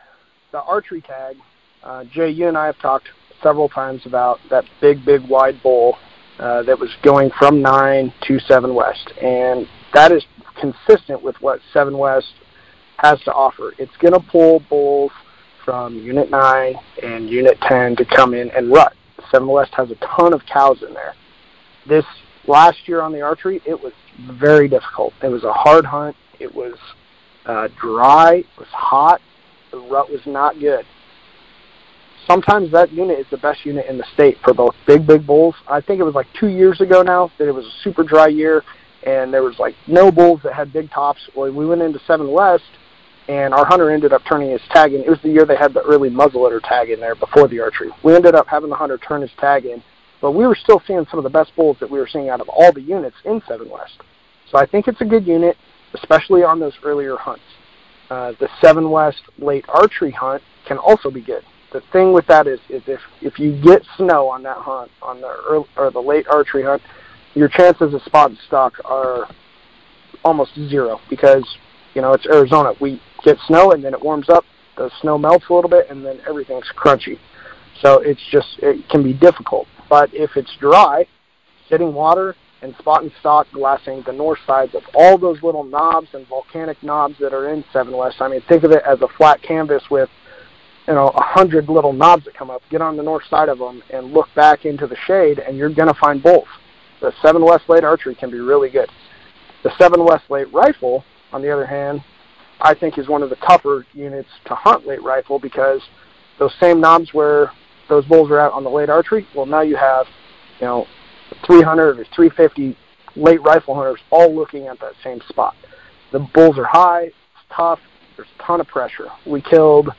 [SPEAKER 2] the archery tag, uh, Jay, you and I have talked several times about that big, big, wide bull uh, that was going from nine to seven west, and that is consistent with what Seven West has to offer. It's going to pull bulls from Unit 9 and Unit 10 to come in and rut. Seven West has a ton of cows in there. This last year on the archery, it was very difficult. It was a hard hunt. It was uh, dry. It was hot. The rut was not good. Sometimes that unit is the best unit in the state for both big, big bulls. I think it was like two years ago now that it was a super dry year and there was like no bulls that had big tops. Well, we went into Seven West, and our hunter ended up turning his tag in. It was the year they had the early muzzleloader tag in there before the archery. We ended up having the hunter turn his tag in, but we were still seeing some of the best bulls that we were seeing out of all the units in Seven West. So I think it's a good unit, especially on those earlier hunts. Uh, the Seven West late archery hunt can also be good. The thing with that is, is if if you get snow on that hunt on the early, or the late archery hunt, your chances of spot and stock are almost zero because you know it's Arizona. We get snow and then it warms up, the snow melts a little bit, and then everything's crunchy. So it's just it can be difficult. But if it's dry, sitting water and spot and stock glassing the north sides of all those little knobs and volcanic knobs that are in Seven West. I mean, think of it as a flat canvas with you know a hundred little knobs that come up. Get on the north side of them and look back into the shade, and you're going to find both. The Seven West late archery can be really good. The Seven West late rifle, on the other hand, I think is one of the tougher units to hunt late rifle because those same knobs where those bulls are out on the late archery, well now you have, you know, 300 or 350 late rifle hunters all looking at that same spot. The bulls are high, it's tough, there's a ton of pressure. We killed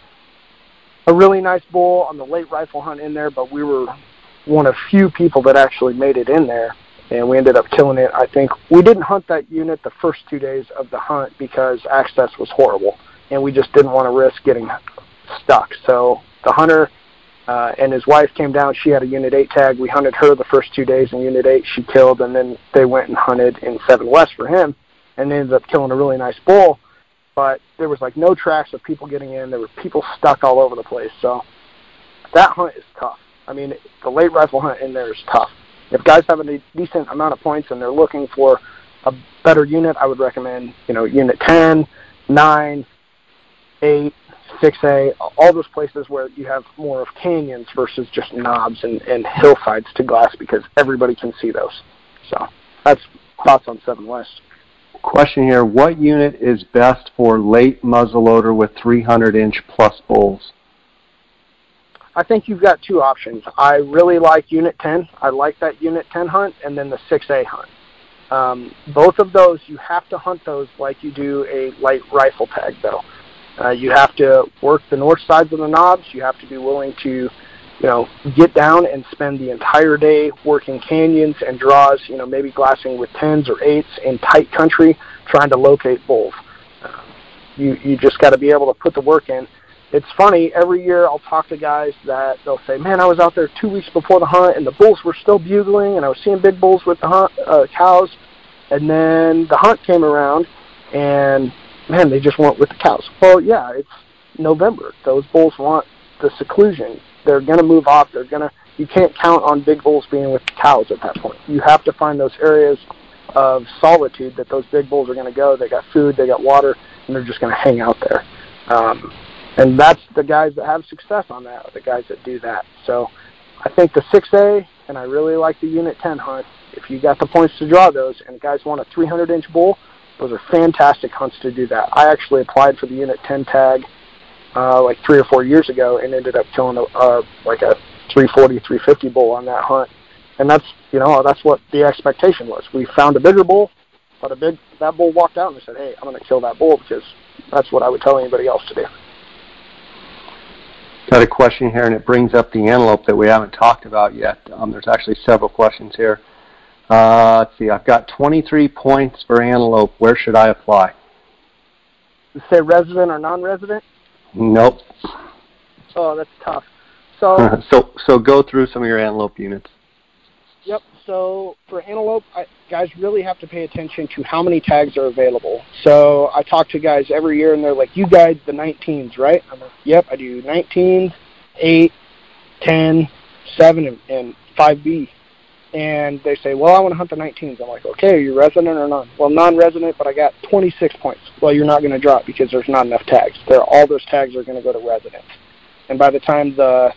[SPEAKER 2] a really nice bull on the late rifle hunt in there, but we were one of few people that actually made it in there and we ended up killing it. I think we didn't hunt that unit the first two days of the hunt because access was horrible, and we just didn't want to risk getting stuck. So the hunter uh, and his wife came down. She had a Unit 8 tag. We hunted her the first two days in Unit 8. She killed, and then they went and hunted in 7 West for him, and they ended up killing a really nice bull. But there was like no tracks of people getting in. There were people stuck all over the place. So that hunt is tough. I mean, the late rifle hunt in there is tough. If guys have a decent amount of points and they're looking for a better unit, I would recommend you know Unit 10, 9, 8, 6A, all those places where you have more of canyons versus just knobs and, and hillsides to glass because everybody can see those. So that's thoughts on 7 West.
[SPEAKER 1] Question here, what unit is best for late muzzleloader with 300 inch plus bulls?
[SPEAKER 2] I think you've got two options. I really like Unit 10. I like that Unit 10 hunt, and then the 6A hunt. Um, both of those, you have to hunt those like you do a light rifle tag, though. Uh, you have to work the north sides of the knobs. You have to be willing to, you know, get down and spend the entire day working canyons and draws. You know, maybe glassing with tens or eights in tight country, trying to locate bulls. Uh, you you just got to be able to put the work in. It's funny. Every year, I'll talk to guys that they'll say, "Man, I was out there two weeks before the hunt, and the bulls were still bugling, and I was seeing big bulls with the hunt, uh, cows." And then the hunt came around, and man, they just want with the cows. Well, yeah, it's November. Those bulls want the seclusion. They're going to move off. They're to. You can't count on big bulls being with the cows at that point. You have to find those areas of solitude that those big bulls are going to go. They got food, they got water, and they're just going to hang out there. Um, and that's the guys that have success on that, the guys that do that. So I think the 6A, and I really like the Unit 10 hunt. If you got the points to draw those, and guys want a 300 inch bull, those are fantastic hunts to do that. I actually applied for the Unit 10 tag uh, like three or four years ago and ended up killing a, uh, like a 340, 350 bull on that hunt. And that's you know that's what the expectation was. We found a bigger bull, but a big that bull walked out and said, "Hey, I'm going to kill that bull because that's what I would tell anybody else to do."
[SPEAKER 1] Got a question here, and it brings up the antelope that we haven't talked about yet. Um, there's actually several questions here. Uh, let's see. I've got 23 points for antelope. Where should I apply?
[SPEAKER 2] Say resident or non-resident?
[SPEAKER 1] Nope.
[SPEAKER 2] Oh, that's tough. So,
[SPEAKER 1] so, so go through some of your antelope units.
[SPEAKER 2] So for antelope, I, guys really have to pay attention to how many tags are available. So I talk to guys every year, and they're like, "You guide the 19s, right?" I'm like, "Yep, I do 19s, 8, 10, 7, and, and 5B." and they say, well, I want to hunt the 19s. I'm like, okay, are you resident or non? Well, non-resident, but I got 26 points. Well, you're not going to drop because there's not enough tags. There, all those tags are going to go to residents. And by the time the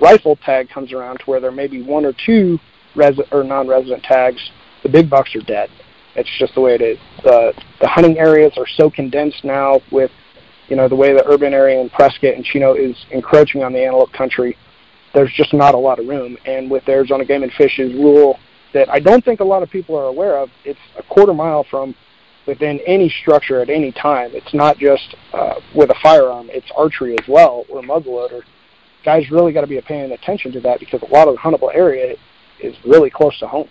[SPEAKER 2] rifle tag comes around to where there may be one or two res- or non-resident tags, the big bucks are dead. It's just the way it is. The the hunting areas are so condensed now with, you know, the way the urban area in Prescott and Chino is encroaching on the antelope country there's just not a lot of room. And with Arizona Game and Fish's rule that I don't think a lot of people are aware of, it's a quarter mile from within any structure at any time. It's not just uh, with a firearm; it's archery as well or muzzleloader. Guys really got to be paying attention to that because a lot of the huntable area is really close to homes.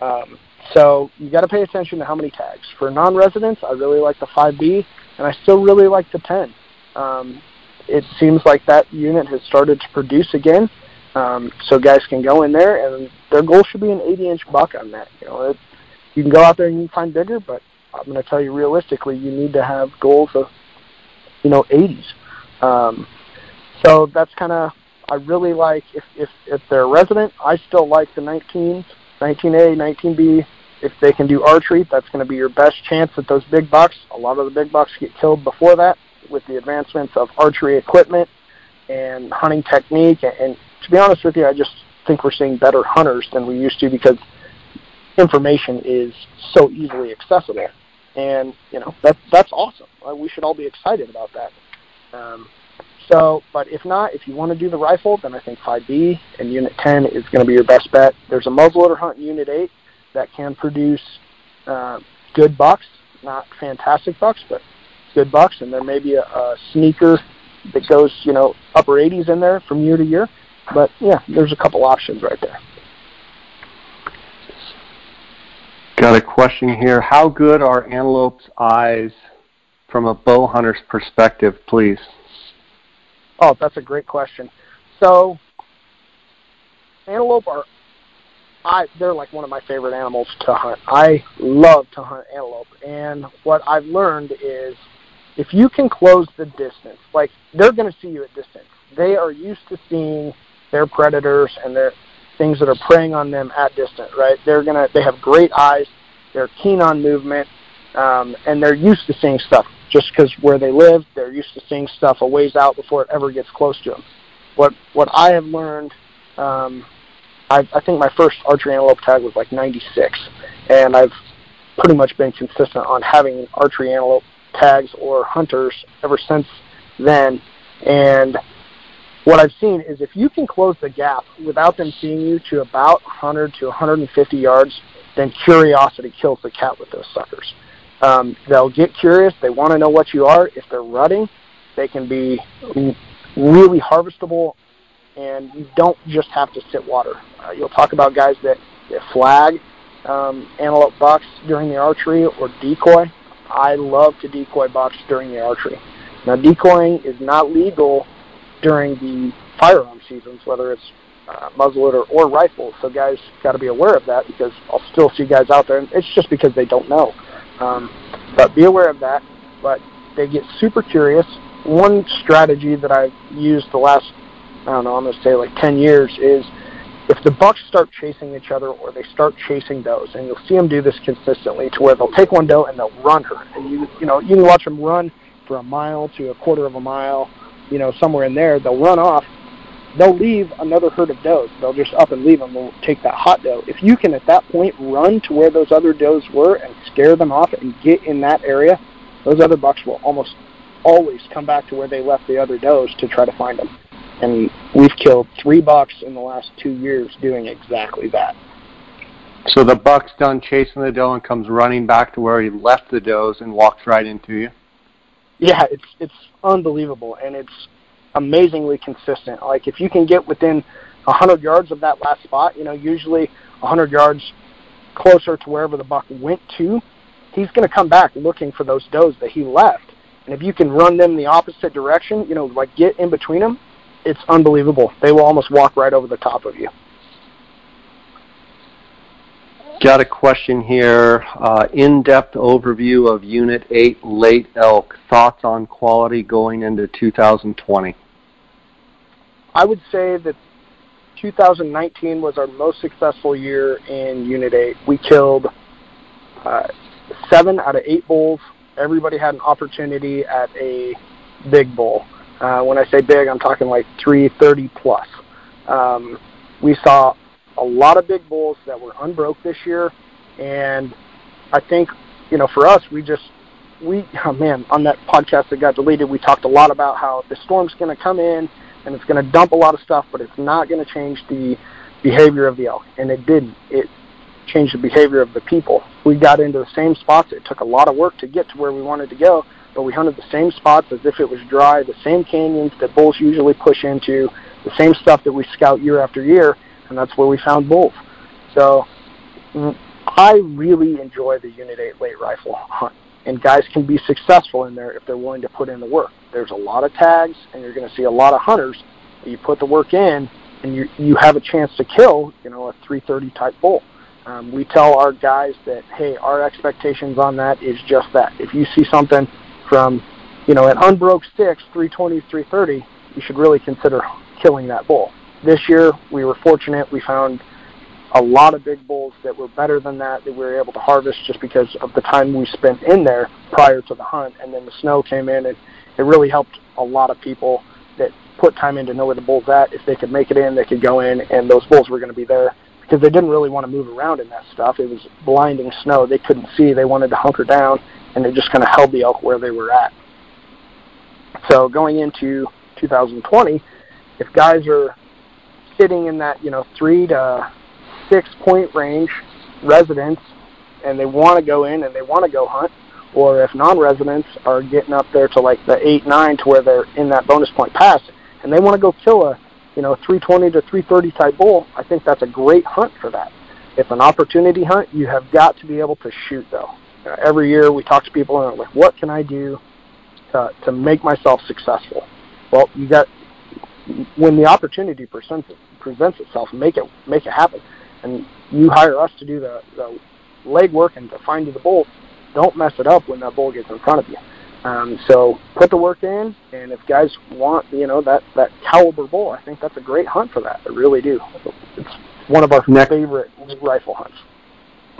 [SPEAKER 2] Um, so you got to pay attention to how many tags. For non-residents, I really like the 5B, and I still really like the 10. Um, it seems like that unit has started to produce again, um, so guys can go in there, and their goal should be an 80-inch buck on that. You know, it, you can go out there and you can find bigger, but I'm going to tell you realistically, you need to have goals of, you know, 80s. Um, so that's kind of I really like if if if they're resident, I still like the 19s, 19A, 19B. If they can do archery, that's going to be your best chance at those big bucks. A lot of the big bucks get killed before that with the advancements of archery equipment and hunting technique. And, and to be honest with you, I just think we're seeing better hunters than we used to because information is so easily accessible. And you know that that's awesome. We should all be excited about that. Um, so, but if not, if you want to do the rifle, then I think 5B and Unit 10 is going to be your best bet. There's a muzzleloader hunt in Unit 8 that can produce uh, good bucks, not fantastic bucks, but good bucks, and there may be a, a sneaker that goes, you know, upper 80s in there from year to year. But yeah, there's a couple options right there.
[SPEAKER 1] Got a question here. How good are antelope's eyes from a bow hunter's perspective, please?
[SPEAKER 2] Oh, that's a great question. So, antelope are, I they're like one of my favorite animals to hunt. I love to hunt antelope, and what I've learned is if you can close the distance, like they're going to see you at distance. They are used to seeing their predators and their things that are preying on them at distance, right? They're gonna they have great eyes, they're keen on movement, um, and they're used to seeing stuff just because where they live, they're used to seeing stuff a ways out before it ever gets close to them. What what I have learned, um, I, I think my first archery antelope tag was like '96, and I've pretty much been consistent on having archery antelope tags or hunters ever since then. And what I've seen is if you can close the gap without them seeing you to about 100 to 150 yards, then curiosity kills the cat with those suckers. Um, they'll get curious. They want to know what you are. If they're rutting, they can be really harvestable, and you don't just have to sit water. Uh, you'll talk about guys that, that flag um, antelope bucks during the archery or decoy. I love to decoy bucks during the archery. Now, decoying is not legal during the firearm seasons, whether it's uh, muzzleloader or rifle. So guys got to be aware of that because I'll still see guys out there, and it's just because they don't know. Um, but be aware of that. But they get super curious. One strategy that I've used the last, I don't know, I'm going to say like 10 years is if the bucks start chasing each other or they start chasing does, and you'll see them do this consistently to where they'll take one doe and they'll run her. And you, you know, you can watch them run for a mile to a quarter of a mile, you know, somewhere in there. They'll run off they'll leave another herd of does. They'll just up and leave them. They'll take that hot doe. If you can at that point run to where those other does were and scare them off and get in that area, those other bucks will almost always come back to where they left the other does to try to find them. And we've killed three bucks in the last two years doing exactly that.
[SPEAKER 1] So the buck's done chasing the doe and comes running back to where he left the does and walks right into you.
[SPEAKER 2] Yeah, it's it's unbelievable, and it's amazingly consistent. Like if you can get within 100 yards of that last spot, you know, usually 100 yards closer to wherever the buck went to, he's going to come back looking for those does that he left. And if you can run them the opposite direction, you know, like get in between them, it's unbelievable. They will almost walk right over the top of you.
[SPEAKER 1] Got a question here. Uh, in-depth overview of Unit 8 late elk. Thoughts on quality going into 2020?
[SPEAKER 2] I would say that 2019 was our most successful year in Unit 8. We killed uh, seven out of eight bulls. Everybody had an opportunity at a big bull. Uh, when I say big, I'm talking like 330 plus. Um, we saw a lot of big bulls that were unbroke this year, and I think you know for us we just we oh man on that podcast that got deleted we talked a lot about how the storm's going to come in and it's going to dump a lot of stuff, but it's not going to change the behavior of the elk, and it didn't. It changed the behavior of the people. We got into the same spots. It took a lot of work to get to where we wanted to go, but we hunted the same spots as if it was dry, the same canyons that bulls usually push into, the same stuff that we scout year after year, and that's where we found bulls. So mm, I really enjoy the Unit 8 late rifle hunt, and guys can be successful in there if they're willing to put in the work. There's a lot of tags, and you're going to see a lot of hunters. You put the work in, and you you have a chance to kill, you know, a 330 type bull. Um, we tell our guys that, hey, our expectations on that is just that. If you see something from, you know, an unbroke six, 320, 330, you should really consider killing that bull. This year, we were fortunate. We found a lot of big bulls that were better than that that we were able to harvest just because of the time we spent in there prior to the hunt. And then the snow came in, and it really helped a lot of people that put time in to know where the bull's at. If they could make it in, they could go in, and those bulls were going to be there because they didn't really want to move around in that stuff. It was blinding snow. They couldn't see. They wanted to hunker down, and they just kind of held the elk where they were at. So going into 2020, if guys are sitting in that you know three to six point range residents and they want to go in and they want to go hunt, or if non-residents are getting up there to like the eight nine to where they're in that bonus point pass and they want to go kill a you know 320 to 330 type bull, I think that's a great hunt for that. If an opportunity hunt, you have got to be able to shoot though. Uh, every year we talk to people and they're like, what can I do to to make myself successful? Well, you got when the opportunity presents presents itself, make it make it happen and you hire us to do the, the legwork and to find you the bull, don't mess it up when that bull gets in front of you. Um, so put the work in, and if guys want, you know, that that caliber bull, I think that's a great hunt for that. I really do. It's one of our Next. favorite rifle hunts.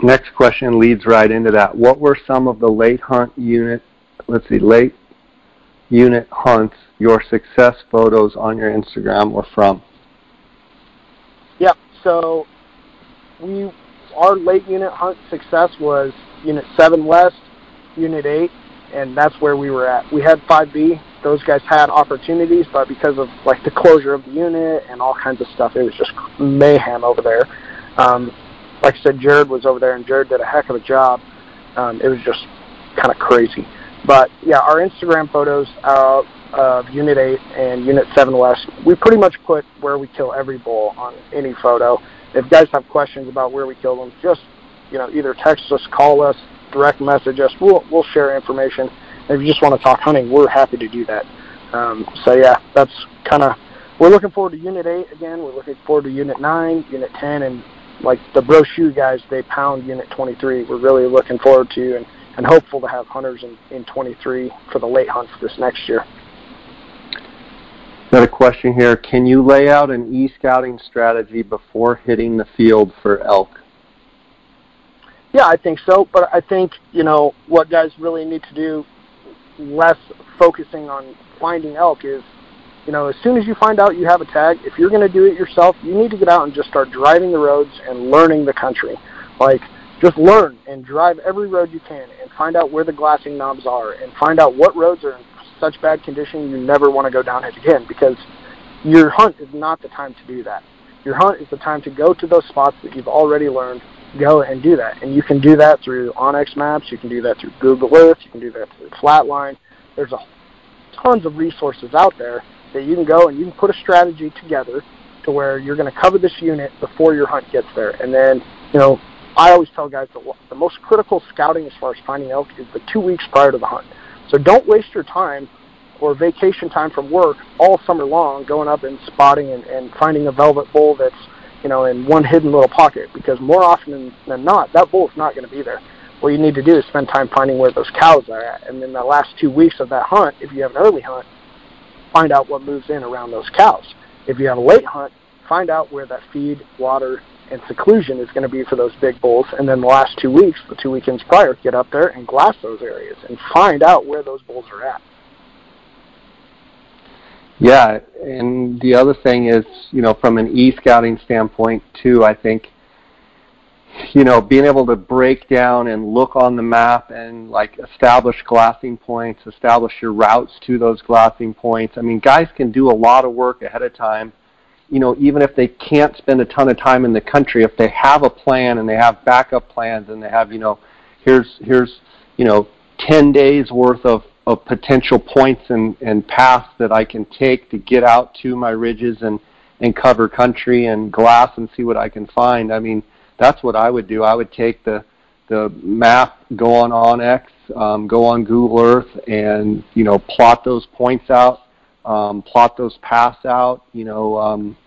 [SPEAKER 1] Next question leads right into that. What were some of the late hunt unit, let's see, late unit hunts your success photos on your Instagram were from?
[SPEAKER 2] Yep. So we our late unit hunt success was Unit 7 West, Unit 8, and that's where we were at. We had 5B. Those guys had opportunities, but because of like the closure of the unit and all kinds of stuff, it was just mayhem over there. Um, like I said, Jared was over there, and Jared did a heck of a job. Um, it was just kind of crazy. But yeah, our Instagram photos out of Unit 8 and Unit 7 West, we pretty much put where we kill every bull on any photo if guys have questions about where we kill them, just you know either text us, call us, direct message us. We'll we'll share information. If you just want to talk hunting, we're happy to do that. Um, so yeah, that's kind of we're looking forward to Unit 8 again. We're looking forward to Unit 9, Unit 10, and like the Bro Shoe guys, they pound Unit 23. We're really looking forward to and, and hopeful to have hunters in, in 23 for the late hunts this next year.
[SPEAKER 1] Got a question here. Can you lay out an e-scouting strategy before hitting the field for elk?
[SPEAKER 2] Yeah, I think so. But I think, you know, what guys really need to do, less focusing on finding elk, is, you know, as soon as you find out you have a tag, if you're going to do it yourself, you need to get out and just start driving the roads and learning the country. Like, just learn and drive every road you can and find out where the glassing knobs are and find out what roads are in such bad condition you never want to go down it again because your hunt is not the time to do that. Your hunt is the time to go to those spots that you've already learned, go and do that. And you can do that through onX Maps, you can do that through Google Earth, you can do that through Flatline. There's a tons of resources out there that you can go and you can put a strategy together to where you're going to cover this unit before your hunt gets there. And then, you know, I always tell guys that the most critical scouting as far as finding elk is the two weeks prior to the hunt. So don't waste your time or vacation time from work all summer long going up and spotting and, and finding a velvet bull that's you know in one hidden little pocket because more often than, not that bull is not going to be there. What you need to do is spend time finding where those cows are at, and then the last two weeks of that hunt, if you have an early hunt, find out what moves in around those cows. If you have a late hunt, find out where that feed, water, and seclusion is going to be for those big bulls. And then the last two weeks, the two weekends prior, get up there and glass those areas and find out where those bulls are at.
[SPEAKER 1] Yeah, and the other thing is, you know, from an e-scouting standpoint too, I think, you know, being able to break down and look on the map and like establish glassing points, establish your routes to those glassing points. I mean, guys can do a lot of work ahead of time you know, even if they can't spend a ton of time in the country, if they have a plan and they have backup plans and they have, you know, here's here's you know, 10 days worth of, of potential points and, and paths that I can take to get out to my ridges and, and cover country and glass and see what I can find. I mean, that's what I would do. I would take the the map, go on onX, um, go on Google Earth, and you know plot those points out, um, plot those paths out. You know, um,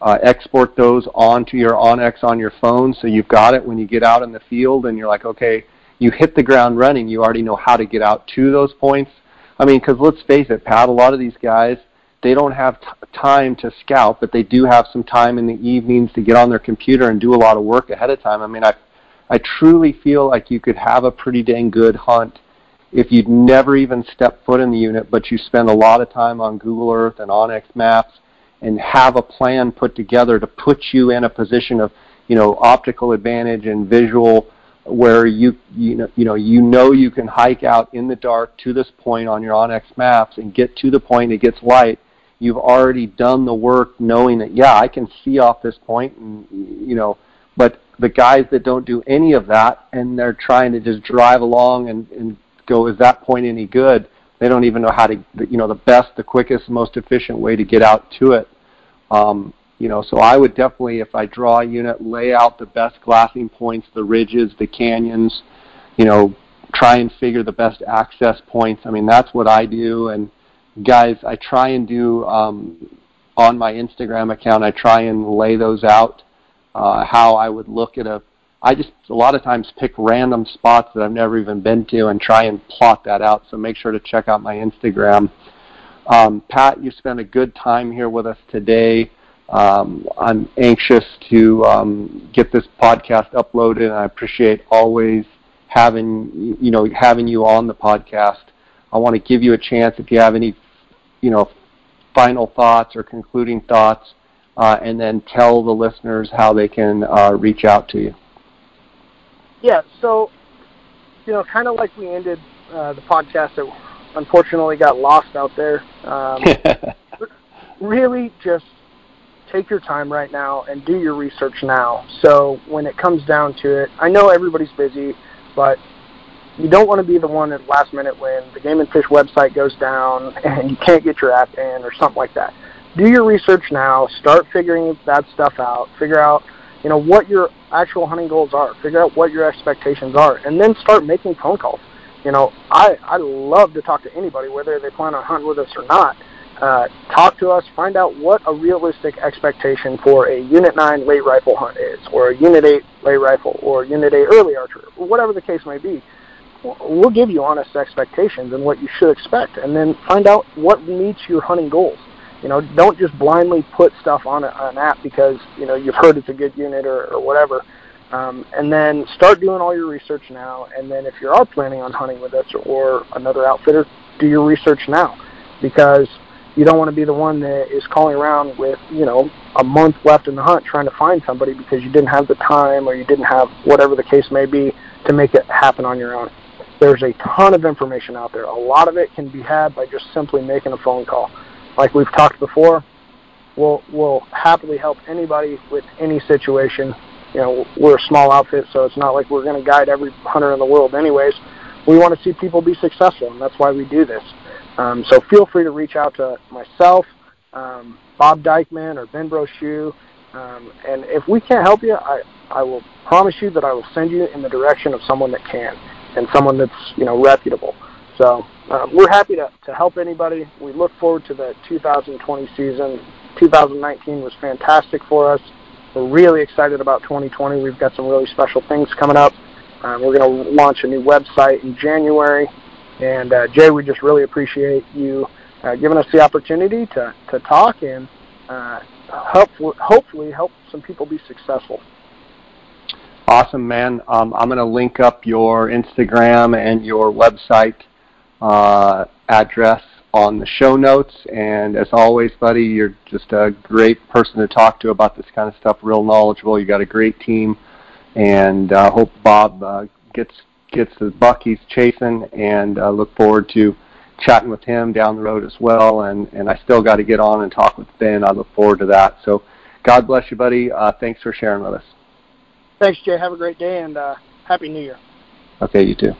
[SPEAKER 1] uh, export those onto your onX on your phone, so you've got it when you get out in the field, and you're like, okay, you hit the ground running. You already know how to get out to those points. I mean, because let's face it, Pat, a lot of these guys they don't have t- time to scout, but they do have some time in the evenings to get on their computer and do a lot of work ahead of time. I mean, I I truly feel like you could have a pretty dang good hunt if you'd never even step foot in the unit, but you spend a lot of time on Google Earth and onX Maps and have a plan put together to put you in a position of, you know, optical advantage and visual where you you know you know you know you can hike out in the dark to this point on your onX maps and get to the point it gets light you've already done the work knowing that yeah I can see off this point and you know but the guys that don't do any of that and they're trying to just drive along and, and go, is that point any good? They don't even know how to, you know, the best, the quickest, most efficient way to get out to it. Um, you know, so I would definitely, if I draw a unit, lay out the best glassing points, the ridges, the canyons, you know, try and figure the best access points. I mean, that's what I do. And guys, I try and do um, on my Instagram account, I try and lay those out uh, how I would look at a. I just a lot of times pick random spots that I've never even been to and try and plot that out. So make sure to check out my Instagram. Um, Pat, you spent a good time here with us today. Um, I'm anxious to um, get this podcast uploaded, and I appreciate always having you know having you on the podcast. I want to give you a chance if you have any you know final thoughts or concluding thoughts uh, and then tell the listeners how they can uh, reach out to you.
[SPEAKER 2] Yeah, so you know, kind of like we ended uh, the podcast that unfortunately got lost out there. Um, really, just take your time right now and do your research now. So when it comes down to it, I know everybody's busy, but you don't want to be the one at last minute when the Game and Fish website goes down and you can't get your app in or something like that do your research now. Start figuring that stuff out. Figure out, you know, what your actual hunting goals are. Figure out what your expectations are, and then start making phone calls. You know, I I love to talk to anybody, whether they plan on hunting with us or not. Uh, talk to us. Find out what a realistic expectation for a Unit 9 late rifle hunt is, or a Unit 8 late rifle, or Unit 8 early archer, whatever the case may be. We'll give you honest expectations and what you should expect, and then find out what meets your hunting goals. You know, don't just blindly put stuff on, a, an app because you know you've heard it's a good unit or, or whatever. Um, and then start doing all your research now. And then if you are planning on hunting with us or another outfitter, do your research now because you don't want to be the one that is calling around with you know a month left in the hunt trying to find somebody because you didn't have the time or you didn't have whatever the case may be to make it happen on your own. There's a ton of information out there. A lot of it can be had by just simply making a phone call like we've talked before, we'll we'll happily help anybody with any situation. You know, we're a small outfit, so it's not like we're going to guide every hunter in the world. Anyways, we want to see people be successful, and that's why we do this. Um, so feel free to reach out to myself, um, Bob Dykeman, or Ben Brochu. Um, and if we can't help you, I, I will promise you that I will send you in the direction of someone that can, and someone that's you know reputable. So um, we're happy to, to help anybody. We look forward to the 2020 season. 2019 was fantastic for us. We're really excited about 2020. We've got some really special things coming up. Um, we're going to launch a new website in January. And uh, Jay, we just really appreciate you uh, giving us the opportunity to, to talk and uh, help, hopefully help some people be successful.
[SPEAKER 1] Awesome, man. Um, I'm going to link up your Instagram and your website uh, address on the show notes. And as always, buddy, you're just a great person to talk to about this kind of stuff. Real knowledgeable. You got a great team, and uh, hope Bob uh, gets gets the buck he's chasing. And uh, look forward to chatting with him down the road as well. And and I still got to get on and talk with Ben. I look forward to that. So, God bless you, buddy. Uh, thanks for sharing with us.
[SPEAKER 2] Thanks, Jay. Have a great day and uh, happy New Year.
[SPEAKER 1] Okay, you too.